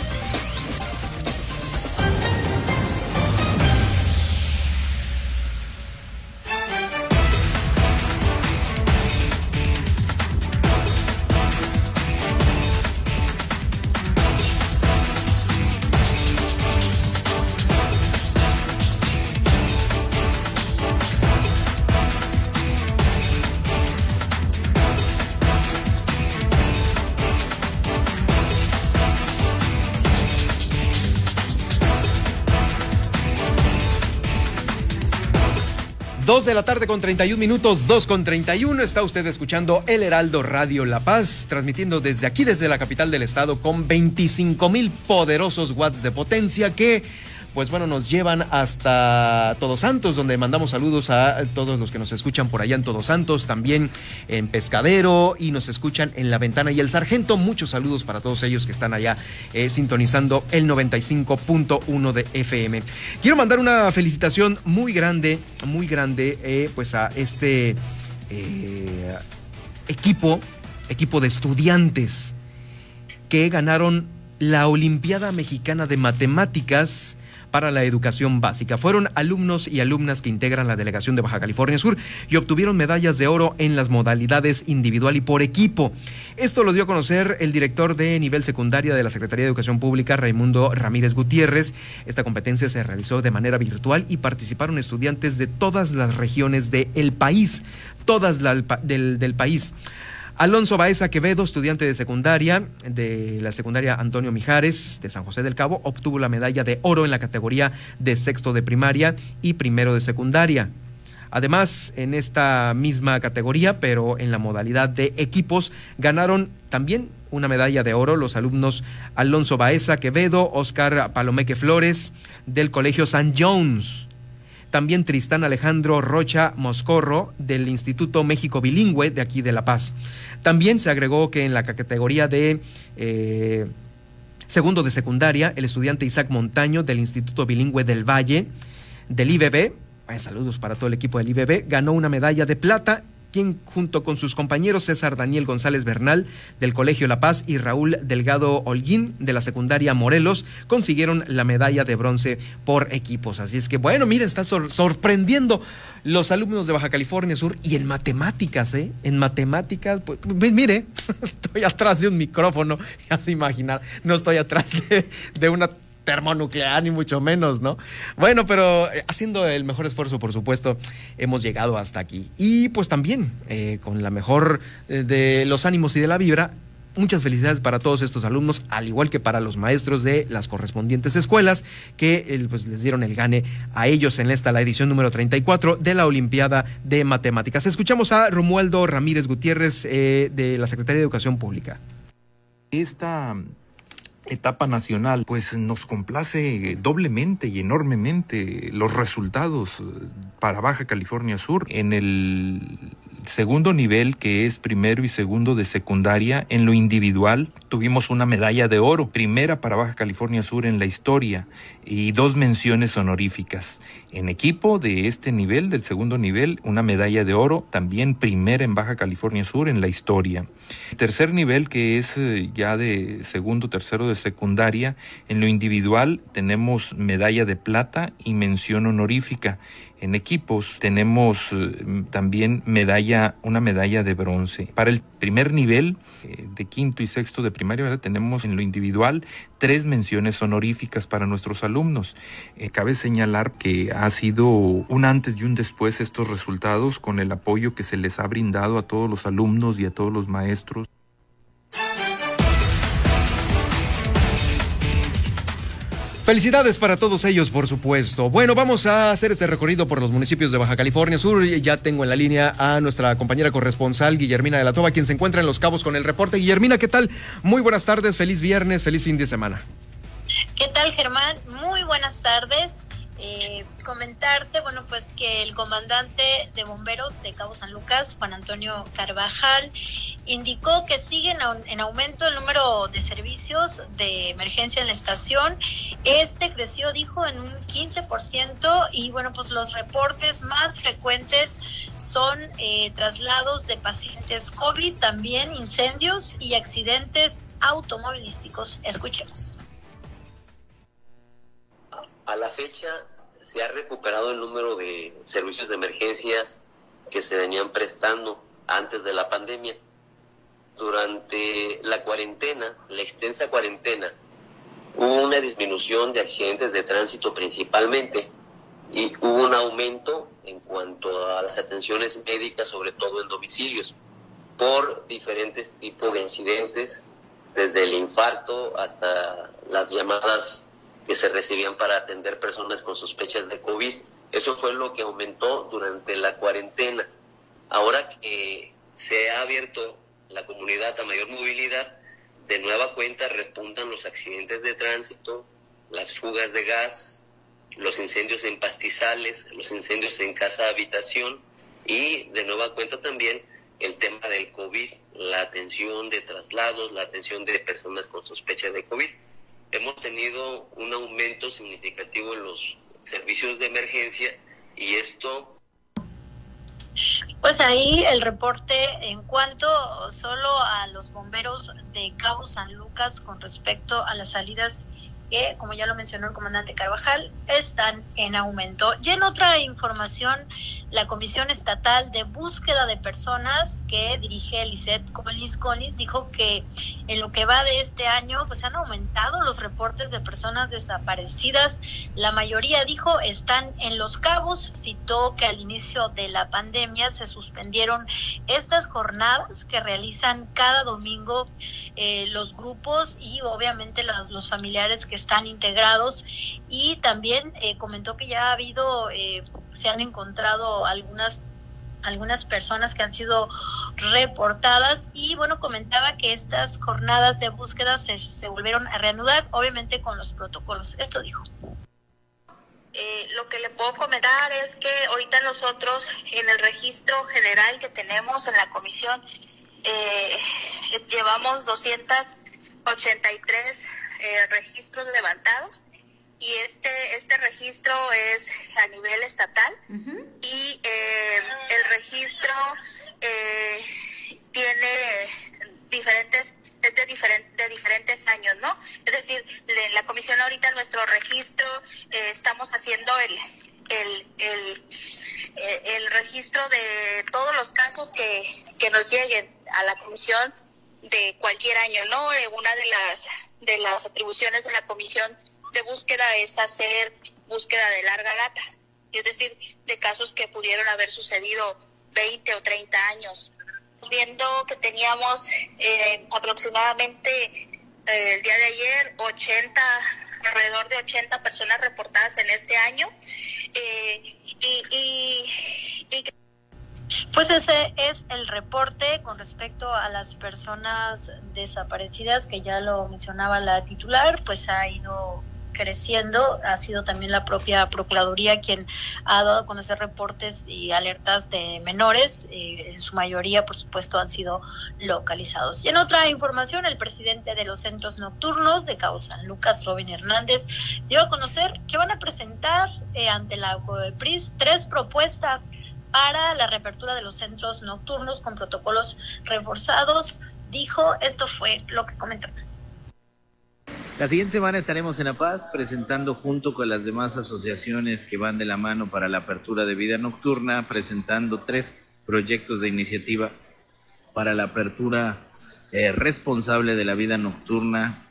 Con 31 minutos, 2 con 31. Está usted escuchando El Heraldo Radio La Paz, transmitiendo desde aquí, desde la capital del estado, con 25 mil poderosos watts de potencia que pues bueno, nos llevan hasta Todos Santos, donde mandamos saludos a todos los que nos escuchan por allá en Todos Santos, también en Pescadero y nos escuchan en La Ventana y el Sargento. Muchos saludos para todos ellos que están allá eh, sintonizando el 95.1 de FM. Quiero mandar una felicitación muy grande, muy grande, eh, pues a este eh, equipo, equipo de estudiantes que ganaron la Olimpiada Mexicana de Matemáticas para la educación básica. Fueron alumnos y alumnas que integran la delegación de Baja California Sur y obtuvieron medallas de oro en las modalidades individual y por equipo. Esto lo dio a conocer el director de nivel secundaria de la Secretaría de Educación Pública, Raimundo Ramírez Gutiérrez. Esta competencia se realizó de manera virtual y participaron estudiantes de todas las regiones del país, todas del, del país. Alonso Baeza Quevedo, estudiante de secundaria de la secundaria Antonio Mijares de San José del Cabo, obtuvo la medalla de oro en la categoría de sexto de primaria y primero de secundaria. Además, en esta misma categoría, pero en la modalidad de equipos, ganaron también una medalla de oro los alumnos Alonso Baeza Quevedo, Oscar Palomeque Flores del Colegio San Jones también Tristán Alejandro Rocha Moscorro del Instituto México Bilingüe de aquí de La Paz. También se agregó que en la categoría de eh, segundo de secundaria, el estudiante Isaac Montaño del Instituto Bilingüe del Valle del IBB, saludos para todo el equipo del IBB, ganó una medalla de plata quien junto con sus compañeros César Daniel González Bernal del Colegio La Paz y Raúl Delgado Holguín de la secundaria Morelos consiguieron la medalla de bronce por equipos. Así es que bueno, miren, está sorprendiendo los alumnos de Baja California Sur y en matemáticas, ¿eh? En matemáticas, pues, pues mire, estoy atrás de un micrófono, ya se imaginar, no estoy atrás de, de una termonuclear, ni mucho menos, ¿no? Bueno, pero eh, haciendo el mejor esfuerzo, por supuesto, hemos llegado hasta aquí. Y pues también, eh, con la mejor eh, de los ánimos y de la vibra, muchas felicidades para todos estos alumnos, al igual que para los maestros de las correspondientes escuelas que pues, les dieron el gane a ellos en esta, la edición número 34 de la Olimpiada de Matemáticas. Escuchamos a Romualdo Ramírez Gutiérrez de la Secretaría de Educación Pública. Esta etapa nacional, pues nos complace doblemente y enormemente los resultados para Baja California Sur en el segundo nivel, que es primero y segundo de secundaria, en lo individual tuvimos una medalla de oro, primera para Baja California Sur en la historia y dos menciones honoríficas. En equipo de este nivel, del segundo nivel, una medalla de oro, también primera en Baja California Sur en la historia. Tercer nivel, que es eh, ya de segundo, tercero de secundaria, en lo individual tenemos medalla de plata y mención honorífica. En equipos tenemos eh, también medalla, una medalla de bronce. Para el primer nivel eh, de quinto y sexto de primaria, tenemos en lo individual tres menciones honoríficas para nuestros alumnos. Eh, cabe señalar que ha sido un antes y un después estos resultados con el apoyo que se les ha brindado a todos los alumnos y a todos los maestros. Felicidades para todos ellos, por supuesto. Bueno, vamos a hacer este recorrido por los municipios de Baja California Sur. Ya tengo en la línea a nuestra compañera corresponsal, Guillermina de la Toba, quien se encuentra en Los Cabos con el reporte. Guillermina, ¿qué tal? Muy buenas tardes, feliz viernes, feliz fin de semana. ¿Qué tal, Germán? Muy buenas tardes. Eh, comentarte, bueno, pues que el comandante de bomberos de Cabo San Lucas, Juan Antonio Carvajal, indicó que sigue en, aumento el número de servicios de emergencia en la estación. Este creció, dijo, en un 15% y bueno, pues los reportes más frecuentes son eh, traslados de pacientes COVID, también incendios y accidentes automovilísticos. Escuchemos. A la fecha se ha recuperado el número de servicios de emergencias que se venían prestando antes de la pandemia. Durante la cuarentena, la extensa cuarentena, hubo una disminución de accidentes de tránsito principalmente y hubo un aumento en cuanto a las atenciones médicas, sobre todo en domicilios, por diferentes tipos de incidentes, desde el infarto hasta las llamadas que se recibían para atender personas con sospechas de COVID. Eso fue lo que aumentó durante la cuarentena. Ahora que se ha abierto la comunidad a mayor movilidad, de nueva cuenta repuntan los accidentes de tránsito, las fugas de gas, los incendios en pastizales, los incendios en casa habitación y de nueva cuenta también el tema del COVID, la atención de traslados, la atención de personas con sospecha de COVID hemos tenido un aumento significativo en los servicios de emergencia y esto... Pues ahí el reporte en cuanto solo a los bomberos de Cabo San Lucas con respecto a las salidas que, como ya lo mencionó el comandante Carvajal, están en aumento. Y en otra información, la Comisión Estatal de Búsqueda de Personas que dirige Lisette Colis Colis dijo que en lo que va de este año, pues han aumentado los reportes de personas desaparecidas. La mayoría, dijo, están en los cabos. Citó que al inicio de la pandemia se suspendieron estas jornadas que realizan cada domingo eh, los grupos y obviamente los familiares que están integrados y también eh, comentó que ya ha habido, eh, se han encontrado algunas algunas personas que han sido reportadas y bueno, comentaba que estas jornadas de búsqueda se, se volvieron a reanudar, obviamente con los protocolos. Esto dijo. Eh, lo que le puedo comentar es que ahorita nosotros en el registro general que tenemos en la comisión eh, llevamos 283 eh, registros levantados y este este registro es a nivel estatal y eh, el registro eh, tiene diferentes es de, diferente, diferentes años, ¿no? Es decir, en la comisión ahorita nuestro registro estamos haciendo el, el, el, el, registro de todos los casos que, que nos lleguen a la comisión de cualquier año, ¿no? Una de las de las atribuciones de la comisión de búsqueda es hacer búsqueda de larga data, es decir, de casos que pudieron haber sucedido 20 o 30 años. Viendo que teníamos eh, aproximadamente eh, el día de ayer 80 alrededor de 80 personas reportadas en este año eh, y, y, y pues ese es el reporte con respecto a las personas desaparecidas que ya lo mencionaba la titular, pues ha ido creciendo. Ha sido también la propia Procuraduría quien ha dado a conocer reportes y alertas de menores. Eh, en su mayoría, por supuesto, han sido localizados. Y en otra información, el presidente de los centros nocturnos de Cabo San Lucas, Robin Hernández, dio a conocer que van a presentar eh, ante la COEPRIS tres propuestas para la reapertura de los centros nocturnos con protocolos reforzados. Dijo, esto fue lo que comentó. La siguiente semana estaremos en La Paz presentando junto con las demás asociaciones que van de la mano para la apertura de vida nocturna, presentando tres proyectos de iniciativa para la apertura eh, responsable de la vida nocturna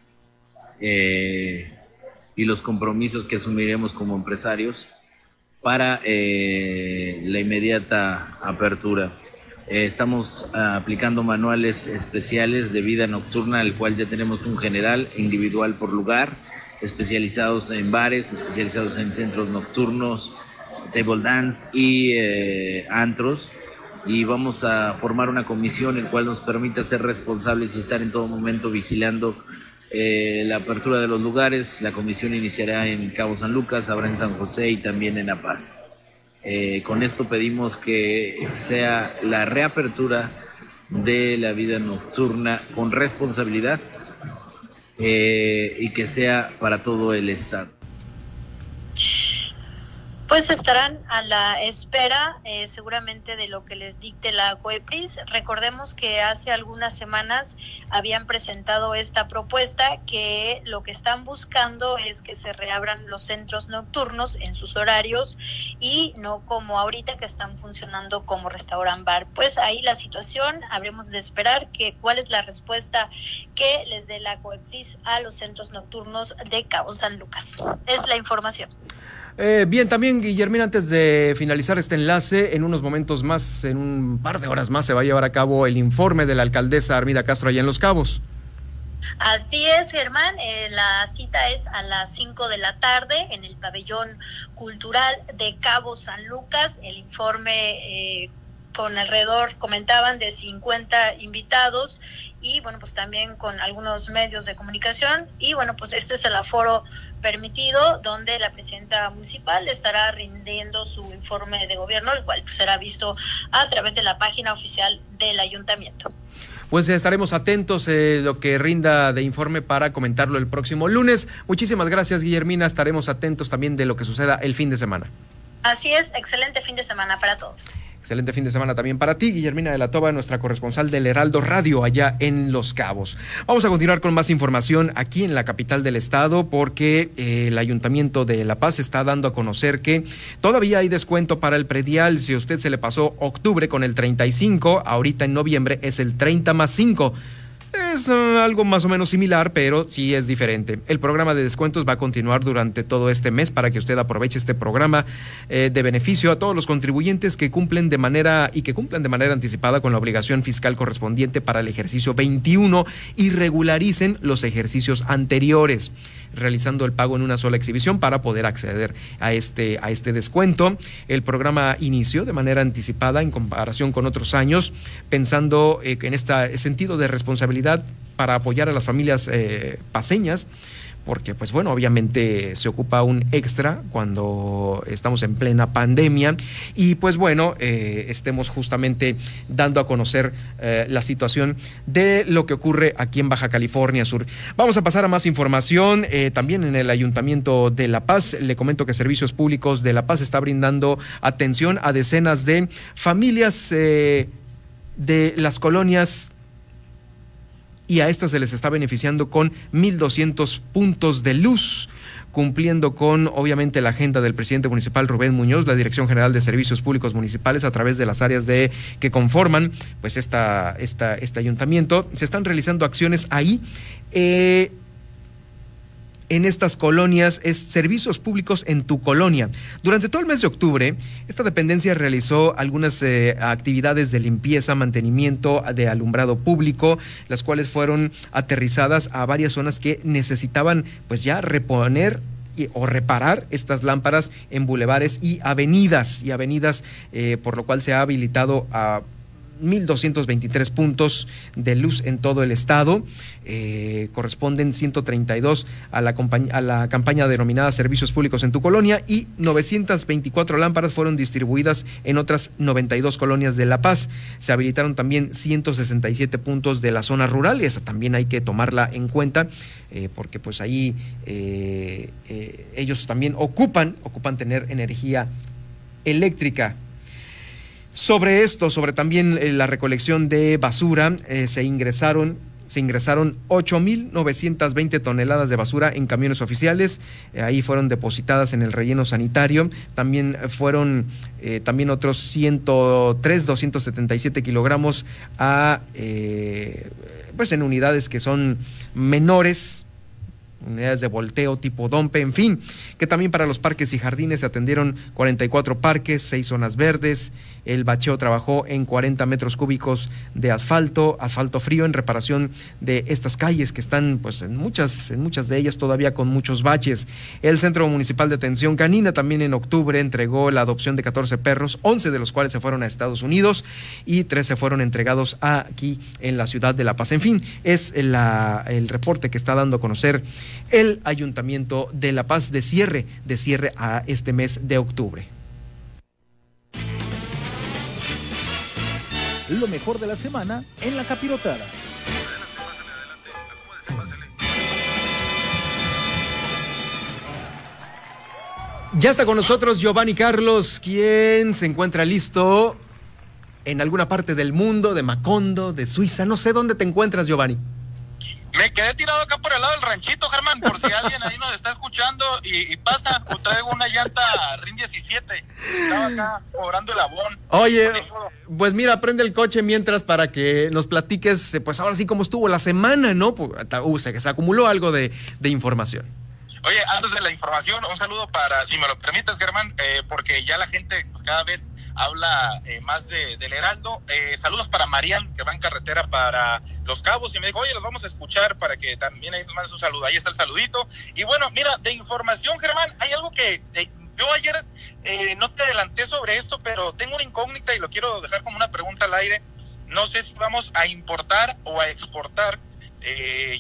eh, y los compromisos que asumiremos como empresarios para eh, la inmediata apertura. Eh, estamos ah, aplicando manuales especiales de vida nocturna, al cual ya tenemos un general individual por lugar, especializados en bares, especializados en centros nocturnos, table dance y eh, antros. Y vamos a formar una comisión el cual nos permita ser responsables y estar en todo momento vigilando eh, la apertura de los lugares. La comisión iniciará en Cabo San Lucas, habrá en San José y también en La Paz. Eh, con esto pedimos que sea la reapertura de la vida nocturna con responsabilidad eh, y que sea para todo el Estado pues estarán a la espera eh, seguramente de lo que les dicte la COEPRIS. Recordemos que hace algunas semanas habían presentado esta propuesta que lo que están buscando es que se reabran los centros nocturnos en sus horarios y no como ahorita que están funcionando como restaurant bar. Pues ahí la situación, habremos de esperar que cuál es la respuesta que les dé la COEPRIS a los centros nocturnos de Cabo San Lucas. Es la información. Eh, bien, también Guillermina, antes de finalizar este enlace, en unos momentos más, en un par de horas más, se va a llevar a cabo el informe de la alcaldesa Armida Castro allá en Los Cabos. Así es, Germán. Eh, la cita es a las 5 de la tarde en el pabellón cultural de Cabo San Lucas. El informe eh, con alrededor, comentaban, de 50 invitados y bueno, pues también con algunos medios de comunicación y bueno, pues este es el aforo permitido donde la presidenta municipal estará rindiendo su informe de gobierno, el cual pues, será visto a través de la página oficial del ayuntamiento. Pues estaremos atentos eh, lo que rinda de informe para comentarlo el próximo lunes. Muchísimas gracias, Guillermina. Estaremos atentos también de lo que suceda el fin de semana. Así es, excelente fin de semana para todos. Excelente fin de semana también para ti, Guillermina de la Toba, nuestra corresponsal del Heraldo Radio allá en Los Cabos. Vamos a continuar con más información aquí en la capital del estado porque eh, el Ayuntamiento de La Paz está dando a conocer que todavía hay descuento para el predial. Si a usted se le pasó octubre con el 35, ahorita en noviembre es el 30 más 5. Es uh, algo más o menos similar, pero sí es diferente. El programa de descuentos va a continuar durante todo este mes para que usted aproveche este programa eh, de beneficio a todos los contribuyentes que cumplen de manera y que cumplan de manera anticipada con la obligación fiscal correspondiente para el ejercicio 21 y regularicen los ejercicios anteriores realizando el pago en una sola exhibición para poder acceder a este, a este descuento. El programa inició de manera anticipada en comparación con otros años, pensando eh, en este sentido de responsabilidad para apoyar a las familias eh, paseñas porque pues bueno, obviamente se ocupa un extra cuando estamos en plena pandemia y pues bueno, eh, estemos justamente dando a conocer eh, la situación de lo que ocurre aquí en Baja California Sur. Vamos a pasar a más información, eh, también en el Ayuntamiento de La Paz, le comento que Servicios Públicos de La Paz está brindando atención a decenas de familias de las colonias y a estas se les está beneficiando con 1.200 puntos de luz cumpliendo con obviamente la agenda del presidente municipal Rubén Muñoz, la Dirección General de Servicios Públicos Municipales a través de las áreas de que conforman pues esta, este ayuntamiento. Se están realizando acciones ahí. Eh, en estas colonias es servicios públicos en tu colonia. Durante todo el mes de octubre, esta dependencia realizó algunas eh, actividades de limpieza, mantenimiento de alumbrado público, las cuales fueron aterrizadas a varias zonas que necesitaban pues ya reponer o reparar estas lámparas en bulevares y avenidas y avenidas, eh, por lo cual se ha habilitado a 1.223 puntos de luz en todo el estado. Eh, corresponden 132 a la, a la campaña denominada Servicios Públicos en tu colonia y 924 lámparas fueron distribuidas en otras 92 colonias de La Paz. Se habilitaron también 167 puntos de la zona rural y esa también hay que tomarla en cuenta eh, porque pues ahí eh, ellos también ocupan, ocupan tener energía eléctrica sobre esto, sobre también eh, la recolección de basura, eh, se ingresaron se ingresaron 8.920 toneladas de basura en camiones oficiales. Eh, ahí fueron depositadas en el relleno sanitario. También fueron también otros 103, 277 kilogramos a, pues en unidades que son menores, unidades de volteo tipo Dompe, en fin, que también para los parques y jardines se atendieron 44 parques, 6 zonas verdes, el bacheo trabajó en 40 metros cúbicos de asfalto, asfalto frío en reparación de estas calles que están pues en muchas, en muchas de ellas todavía con muchos baches. El Centro Municipal de Atención Canina también en octubre entregó la adopción de 14 perros, 11 de los cuales se fueron a Estados Unidos y 13 fueron entregados aquí en la ciudad de La Paz. En fin, es la, el reporte que está dando a conocer el Ayuntamiento de La Paz de cierre, de cierre a este mes de octubre. Lo mejor de la semana en la capirotada. Ya está con nosotros Giovanni Carlos, quien se encuentra listo en alguna parte del mundo, de Macondo, de Suiza. No sé dónde te encuentras, Giovanni. Me quedé tirado acá por el lado del ranchito, Germán, por si alguien ahí nos está escuchando y, pasa, o traigo una llanta RIN 17. Estaba acá cobrando el abón. Oye, pues mira, prende el coche mientras para que nos platiques, eh, pues ahora sí cómo estuvo la semana, ¿no? Pues, uh, se, se acumuló algo de, información. Oye, antes de la información, un saludo para, si me lo permites, Germán, eh, porque ya la gente pues, cada vez habla eh, más de, del Heraldo. Eh, saludos para Marian, que va en carretera para Los Cabos, y me dijo, oye, los vamos a escuchar para que también ahí más un saludo. Ahí está el saludito. Y bueno, mira, de información, Germán, hay algo que eh, yo ayer no te adelanté sobre esto, pero tengo una incógnita y lo quiero dejar como una pregunta al aire. No sé si vamos a importar o a exportar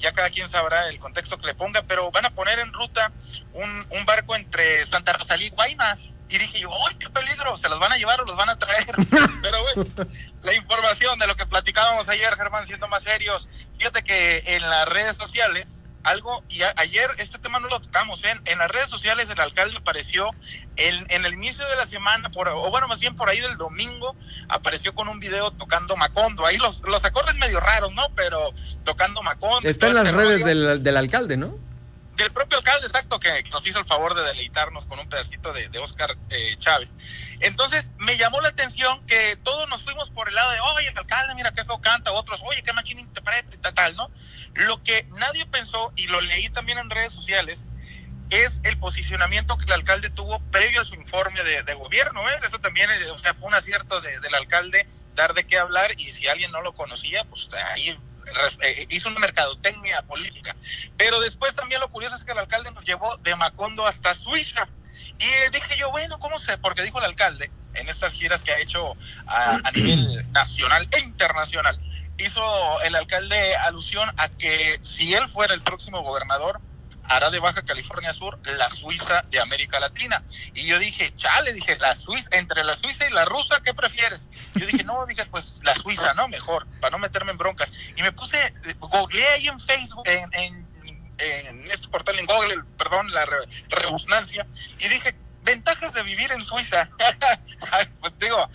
ya cada quien sabrá el contexto que le ponga, pero van a poner en ruta un, un barco entre Santa Rosalía y Guaymas. Y dije yo, ¡ay, qué peligro! ¿Se los van a llevar o los van a traer? Pero bueno, la información de lo que platicábamos ayer, Germán, siendo más serios. Fíjate que en las redes sociales, algo, y ayer este tema no lo tocamos, ¿eh? en las redes sociales el alcalde apareció en, en el inicio de la semana, por, o bueno, más bien por ahí del domingo, apareció con un video tocando Macondo. Ahí los, los acordes medio raros, ¿no? Pero tocando Macondo. Está en las este redes del, del alcalde, ¿no? Del propio alcalde, exacto, que, nos hizo el favor de deleitarnos con un pedacito de, de Oscar eh, Chávez. Entonces, me llamó la atención que todos nos fuimos por el lado de, oye, el alcalde, mira qué feo canta, otros, oye, qué machín interpreta tal, ¿no? Lo que nadie pensó, y lo leí también en redes sociales, es el posicionamiento que el alcalde tuvo previo a su informe de, gobierno. ¿eh? Eso también eh, o sea, fue un acierto del alcalde dar de qué hablar y si alguien no lo conocía, pues ahí hizo una mercadotecnia política. Pero después también lo curioso es que el alcalde nos llevó de Macondo hasta Suiza. Y dije yo, bueno, ¿cómo sé? Porque dijo el alcalde en estas giras que ha hecho a, a nivel nacional e internacional, hizo el alcalde alusión a que si él fuera el próximo gobernador, hará de Baja California Sur la Suiza de América Latina. Y yo dije, chale, dije, la Suiza, entre la Suiza y la rusa, ¿qué prefieres? Yo dije, no, dije, pues la Suiza, ¿no? Mejor, para no meterme en broncas. Y me puse, googleé ahí en Facebook, en, en, este portal, en Google, perdón, la rebusnancia, y dije, ventajas de vivir en Suiza. pues digo,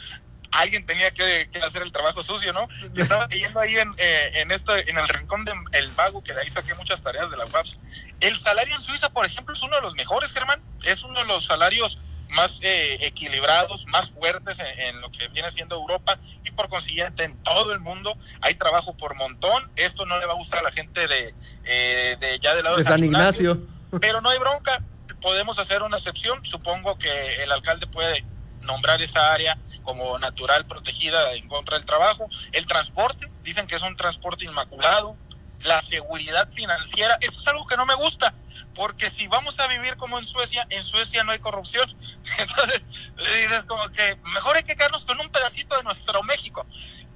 alguien tenía que, hacer el trabajo sucio, ¿no? Y estaba leyendo ahí en, eh, en, esto, en el rincón del el vago, que de ahí saqué muchas tareas de la UAPS. El salario en Suiza, por ejemplo, es uno de los mejores, Germán. Es uno de los salarios más eh, equilibrados, más fuertes en, lo que viene siendo Europa y por consiguiente en todo el mundo hay trabajo por montón. Esto no le va a gustar a la gente de, eh, de ya del lado de, San Ignacio. pero no hay bronca, podemos hacer una excepción, supongo que el alcalde puede nombrar esa área como natural protegida en contra del trabajo, el transporte, dicen que es un transporte inmaculado, la seguridad financiera, esto es algo que no me gusta, porque si vamos a vivir como en Suecia, en Suecia no hay corrupción. Entonces, dices como que mejor hay que quedarnos con un pedacito de nuestro México.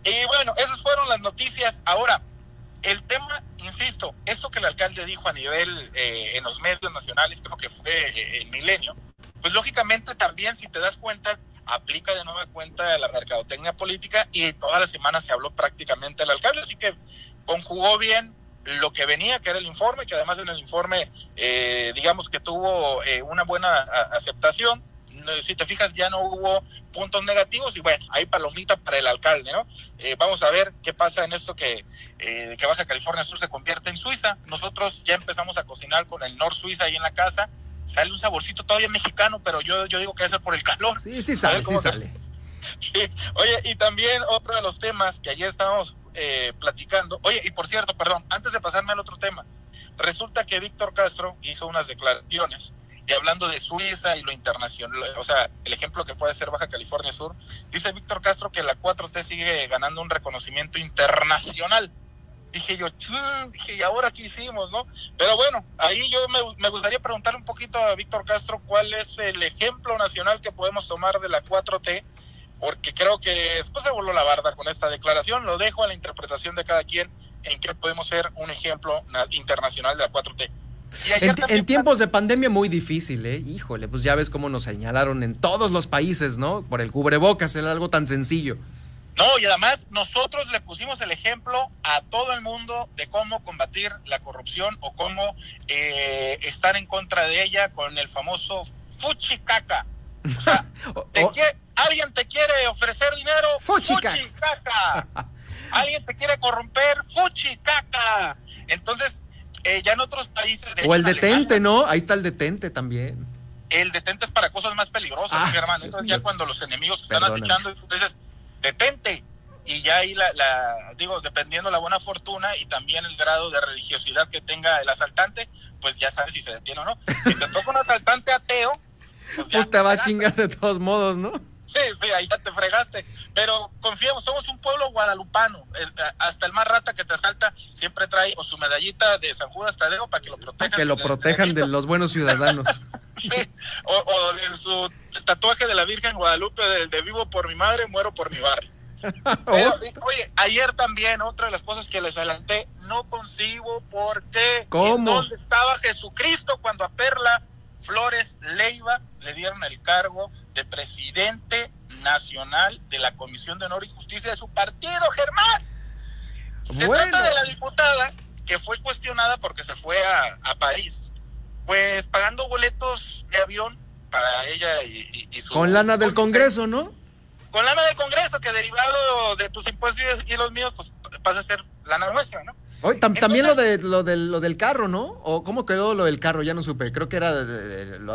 Y bueno, esas fueron las noticias. Ahora, el tema, insisto, esto que el alcalde dijo a nivel eh, en los medios nacionales, creo que fue eh, el milenio, pues lógicamente también, si te das cuenta, aplica de nueva cuenta la mercadotecnia política y toda la semana se habló prácticamente el alcalde, así que conjugó bien lo que venía, que era el informe, que además en el informe, eh, digamos que tuvo eh, una buena aceptación. Si te fijas, ya no hubo puntos negativos y bueno, hay palomita para el alcalde, ¿no? Eh, vamos a ver qué pasa en esto que, que Baja California Sur se convierte en Suiza. Nosotros ya empezamos a cocinar con el Nor Suiza ahí en la casa. Sale un saborcito todavía mexicano, pero yo, yo digo que debe ser por el calor. Sí, sí sale, sí sale. Sí. Oye, y también otro de los temas que ayer estábamos eh, platicando. Oye, y por cierto, perdón, antes de pasarme al otro tema, resulta que Víctor Castro hizo unas declaraciones y hablando de Suiza y lo internacional, o sea, el ejemplo que puede ser Baja California Sur, dice Víctor Castro que la 4T sigue ganando un reconocimiento internacional. Dije yo, dije, ¿y ahora qué hicimos, no? Pero bueno, ahí yo me, me gustaría preguntarle un poquito a Víctor Castro cuál es el ejemplo nacional que podemos tomar de la 4T porque creo que después se voló la barda con esta declaración. Lo dejo a la interpretación de cada quien en que podemos ser un ejemplo internacional de la 4T. En, tiempos de pandemia muy difícil, ¿eh? Híjole, pues ya ves cómo nos señalaron en todos los países, ¿no? Por el cubrebocas, era algo tan sencillo. No, y además nosotros le pusimos el ejemplo a todo el mundo de cómo combatir la corrupción o cómo eh, estar en contra de ella con el famoso fuchicaca. O sea, alguien te quiere ofrecer dinero, fuchi caca. alguien te quiere corromper, fuchi caca. Entonces, eh, ya en otros países. o el detente, ¿no? Ahí está el detente también. El detente es para cosas más peligrosas, ah, hermano. Entonces, ya cuando los enemigos están acechando, dices, detente. Y ya ahí la, la, digo, dependiendo la buena fortuna y también el grado de religiosidad que tenga el asaltante, pues ya sabes si se detiene o no. Si te toca un asaltante ateo, pues, te va a chingar de todos modos, ¿no? Sí, sí, ahí ya te fregaste. Pero confiamos, somos un pueblo guadalupano. hasta el más rata que te asalta siempre trae o su medallita de San Judas Tadeo para que lo protejan. que lo protejan de los buenos ciudadanos. sí, o, de su tatuaje de la Virgen Guadalupe de, vivo por mi madre, muero por mi barrio. oye, ayer también otra de las cosas que les adelanté, no consigo por qué. ¿Cómo? ¿Dónde estaba Jesucristo cuando a Perla Flores Leiva le dieron el cargo de presidente nacional de la Comisión de Honor y Justicia de su partido, Germán. Se trata de la diputada que fue cuestionada porque se fue a, París, pues pagando boletos de avión para ella y, su... Con lana del Congreso, ¿no? Con lana del Congreso, que derivado de tus impuestos y los míos, pues pasa a ser lana nuestra, ¿no? también lo de lo del lo del carro, ¿no? O cómo quedó lo del carro, ya no supe. Creo que era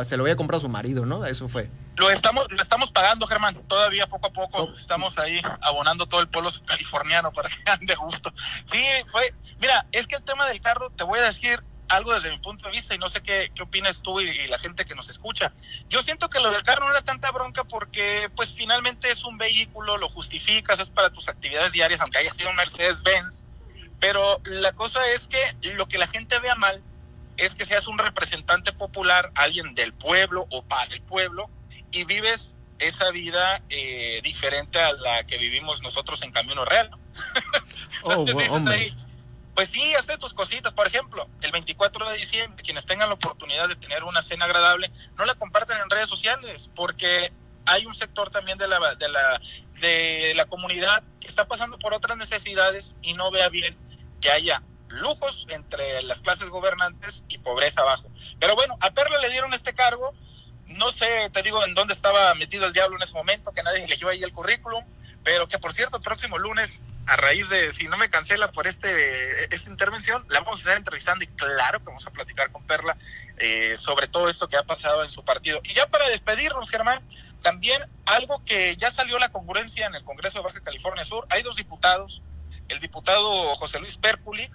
se lo había comprado su marido, ¿no? Eso fue. Lo estamos lo estamos pagando, Germán. Todavía poco a poco estamos ahí abonando todo el pueblo californiano para que ande gusto. Sí, fue. Mira, es que el tema del carro, te voy a decir algo desde mi punto de vista y no sé qué, qué opinas tú y, y, la gente que nos escucha. Yo siento que lo del carro no era tanta bronca porque pues finalmente es un vehículo, lo justificas, es para tus actividades diarias, aunque haya sido un Mercedes-Benz pero la cosa es que lo que la gente vea mal es que seas un representante popular, alguien del pueblo o para el pueblo, y vives esa vida eh, diferente a la que vivimos nosotros en Camino Real. Oh, pues sí, hazte tus cositas. Por ejemplo, el 24 de diciembre, quienes tengan la oportunidad de tener una cena agradable, no la compartan en redes sociales, porque hay un sector también de la, de la, de la comunidad que está pasando por otras necesidades y no vea bien que haya lujos entre las clases gobernantes y pobreza abajo. Pero bueno, a Perla le dieron este cargo, no sé, te digo en dónde estaba metido el diablo en ese momento, que nadie leyó ahí el currículum, pero que por cierto, el próximo lunes, a raíz de si no me cancela por este esta intervención, la vamos a estar entrevistando y claro que vamos a platicar con Perla eh, sobre todo esto que ha pasado en su partido. Y ya para despedirnos, Germán, también algo que ya salió la congruencia en el Congreso de Baja California Sur, hay dos diputados el diputado José Luis Pérpuli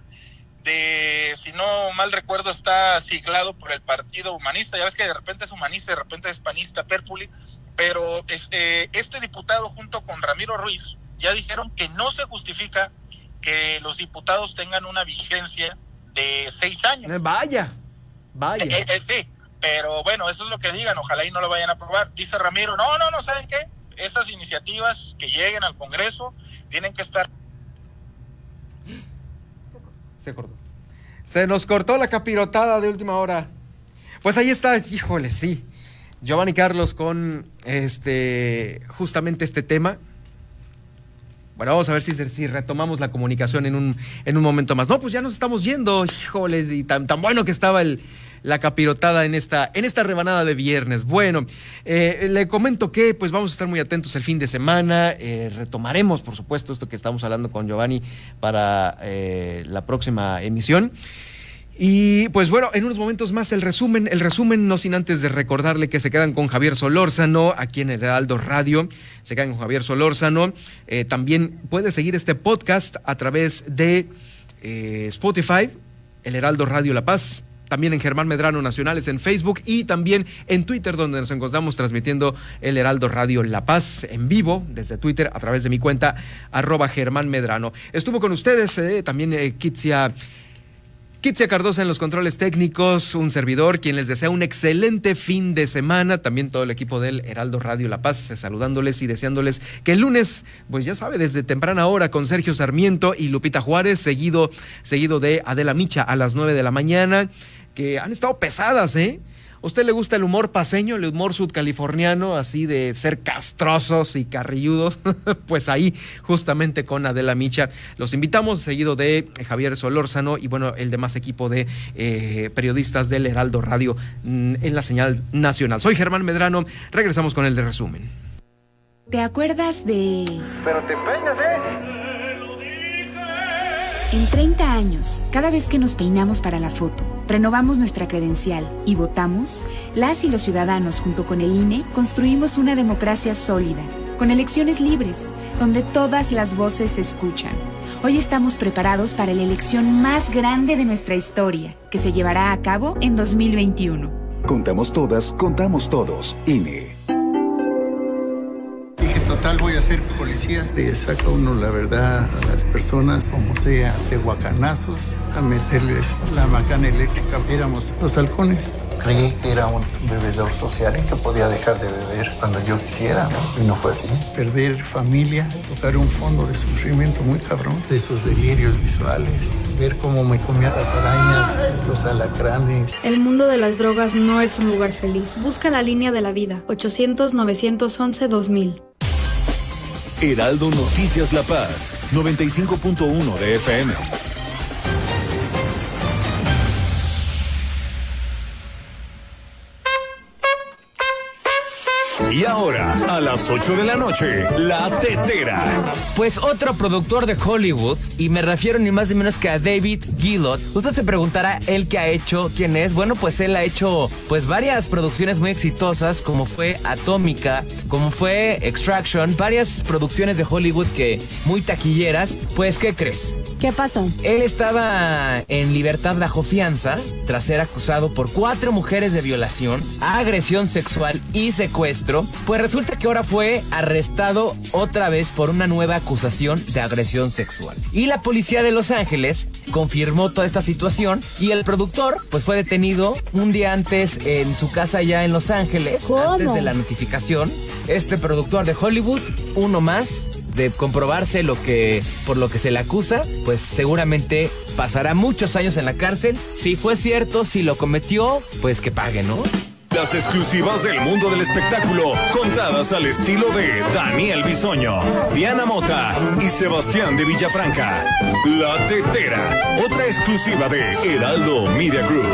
de, si no mal recuerdo, está siglado por el Partido Humanista. Ya ves que de repente es humanista, de repente es panista, Perpuli. Pero este, este diputado junto con Ramiro Ruiz ya dijeron que no se justifica que los diputados tengan una vigencia de seis años. Eh, vaya, vaya. Eh, eh, sí, pero bueno, eso es lo que digan, ojalá y no lo vayan a aprobar. Dice Ramiro, no, no, no, ¿saben qué? Esas iniciativas que lleguen al Congreso tienen que estar se cortó. Se nos cortó la capirotada de última hora. Pues ahí está, híjole, sí. Giovanni Carlos con este justamente este tema. Bueno, vamos a ver si, si retomamos la comunicación en un, en un momento más. No, pues ya nos estamos yendo, híjoles, y tan, tan bueno que estaba el, la capirotada en esta, en esta rebanada de viernes. Bueno, eh, le comento que pues vamos a estar muy atentos el fin de semana. Eh, retomaremos, por supuesto, esto que estamos hablando con Giovanni para eh, la próxima emisión. Y pues bueno, en unos momentos más el resumen, el resumen no sin antes de recordarle que se quedan con Javier Solórzano aquí en el Heraldo Radio, se quedan con Javier Solórzano. también puede seguir este podcast a través de Spotify, el Heraldo Radio La Paz, también en Germán Medrano Nacionales en Facebook y también en Twitter, donde nos encontramos transmitiendo el Heraldo Radio La Paz en vivo desde Twitter a través de mi cuenta arroba Germán Medrano. Estuvo con ustedes eh, también eh, Kitsia. Kitsia Cardosa en los controles técnicos, un servidor quien les desea un excelente fin de semana, también todo el equipo del Heraldo Radio La Paz, saludándoles y deseándoles que el lunes, pues ya sabe, desde temprana hora con Sergio Sarmiento y Lupita Juárez, seguido, seguido de Adela Micha a las nueve de la mañana que han estado pesadas, ¿eh? ¿A usted le gusta el humor paseño, el humor sudcaliforniano, así de ser castrosos y carrilludos? pues ahí, justamente con Adela Micha, los invitamos, seguido de Javier Solórzano y bueno, el demás equipo de eh, periodistas del Heraldo Radio mm, en la señal nacional. Soy Germán Medrano, regresamos con el de resumen. ¿Te acuerdas de...? Pero te peinas, ¿eh? En 30 años, cada vez que nos peinamos para la foto, renovamos nuestra credencial y votamos, las y los ciudadanos junto con el INE construimos una democracia sólida, con elecciones libres, donde todas las voces se escuchan. Hoy estamos preparados para la elección más grande de nuestra historia, que se llevará a cabo en 2021. Contamos todas, contamos todos. INE. Total, voy a ser policía. Le saca uno la verdad a las personas, como sea, de guacanazos, a meterles la macana eléctrica. Éramos los halcones. Creí que era un bebedor social y que podía dejar de beber cuando yo quisiera, ¿no? Y no fue así. Perder familia, tocar un fondo de sufrimiento muy cabrón, de esos delirios visuales, ver cómo me comía las arañas, los alacranes. El mundo de las drogas no es un lugar feliz. Busca la línea de la vida, 800-911-2000. Heraldo Noticias La Paz, 95.1 de FM. Y ahora, a las 8 de la noche, La Tetera. Pues otro productor de Hollywood, y me refiero ni más ni menos que a David Gillot. Usted se preguntará, ¿él qué ha hecho? ¿Quién es? Bueno, pues él ha hecho pues varias producciones muy exitosas, como fue Atómica, como fue Extraction, varias producciones de Hollywood que muy taquilleras. Pues, ¿qué crees? ¿Qué pasó? Él estaba en libertad bajo fianza tras ser acusado por cuatro mujeres de violación, agresión sexual y secuestro. Pues resulta que ahora fue arrestado otra vez por una nueva acusación de agresión sexual. Y la policía de Los Ángeles confirmó toda esta situación y el productor pues fue detenido un día antes en su casa ya en Los Ángeles, antes de la notificación. Este productor de Hollywood, uno más de comprobarse lo que por lo que se le acusa, pues seguramente pasará muchos años en la cárcel. Si fue cierto, si lo cometió, pues que pague, ¿no? Las exclusivas del mundo del espectáculo, contadas al estilo de Daniel Bisoño, Diana Mota y Sebastián de Villafranca. La Tetera, otra exclusiva de Heraldo Media Group.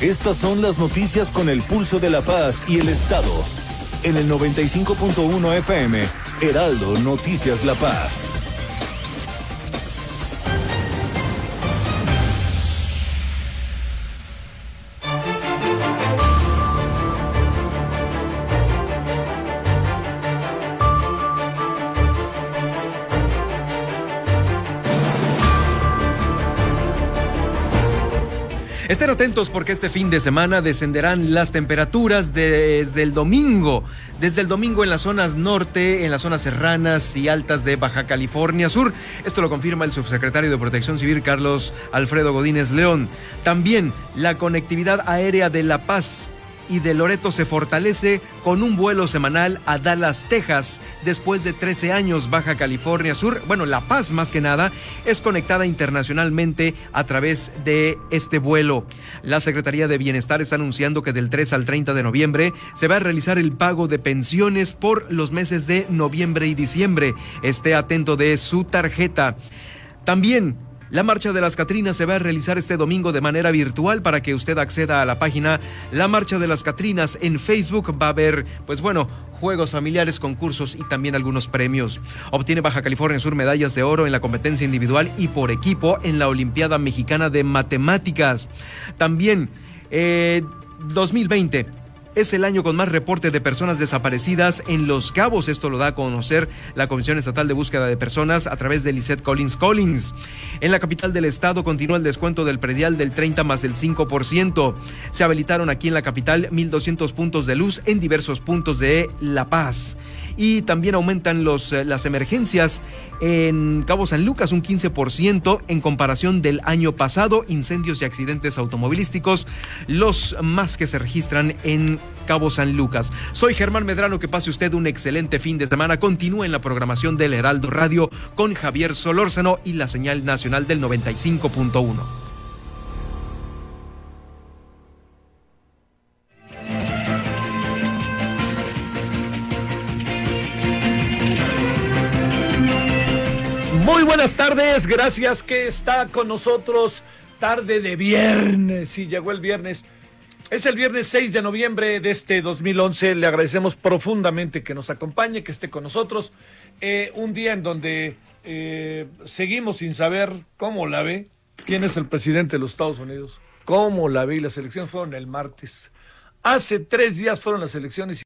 Estas son las noticias con el pulso de la paz y el Estado. En el 95.1 FM, Heraldo Noticias La Paz. Estén atentos porque este fin de semana descenderán las temperaturas desde el domingo. Desde el domingo en las zonas norte, en las zonas serranas y altas de Baja California Sur. Esto lo confirma el subsecretario de Protección Civil Carlos Alfredo Godínez León. También la conectividad aérea de La Paz y de Loreto se fortalece con un vuelo semanal a Dallas, Texas. Después de 13 años, Baja California Sur, bueno, La Paz más que nada, es conectada internacionalmente a través de este vuelo. La Secretaría de Bienestar está anunciando que del 3 al 30 de noviembre se va a realizar el pago de pensiones por los meses de noviembre y diciembre. Esté atento de su tarjeta. También la Marcha de las Catrinas se va a realizar este domingo de manera virtual para que usted acceda a la página La Marcha de las Catrinas. En Facebook va a haber, pues bueno, juegos familiares, concursos y también algunos premios. Obtiene Baja California Sur medallas de oro en la competencia individual y por equipo en la Olimpiada Mexicana de Matemáticas. También, eh, 2020 es el año con más reporte de personas desaparecidas en Los Cabos. Esto lo da a conocer la Comisión Estatal de Búsqueda de Personas a través de Lisette Collins Collins. En la capital del estado continúa el descuento del predial del 30 más el 5%. Se habilitaron aquí en la capital 1.200 puntos de luz en diversos puntos de La Paz y también aumentan los, eh, las emergencias en Cabo San Lucas un 15% en comparación del año pasado, incendios y accidentes automovilísticos, los más que se registran en Cabo San Lucas. Soy Germán Medrano, que pase usted un excelente fin de semana. Continúe en la programación del Heraldo Radio con Javier Solórzano y la señal nacional del 95.1. Muy buenas tardes, gracias que está con nosotros. Tarde de viernes, sí, llegó el viernes. Es el viernes 6 de noviembre de este 2011. Le agradecemos profundamente que nos acompañe, que esté con nosotros. Eh, un día en donde eh, seguimos sin saber cómo la ve. ¿Quién es el presidente de los Estados Unidos? ¿Cómo la ve? Y las elecciones fueron el martes. Hace tres días fueron las elecciones.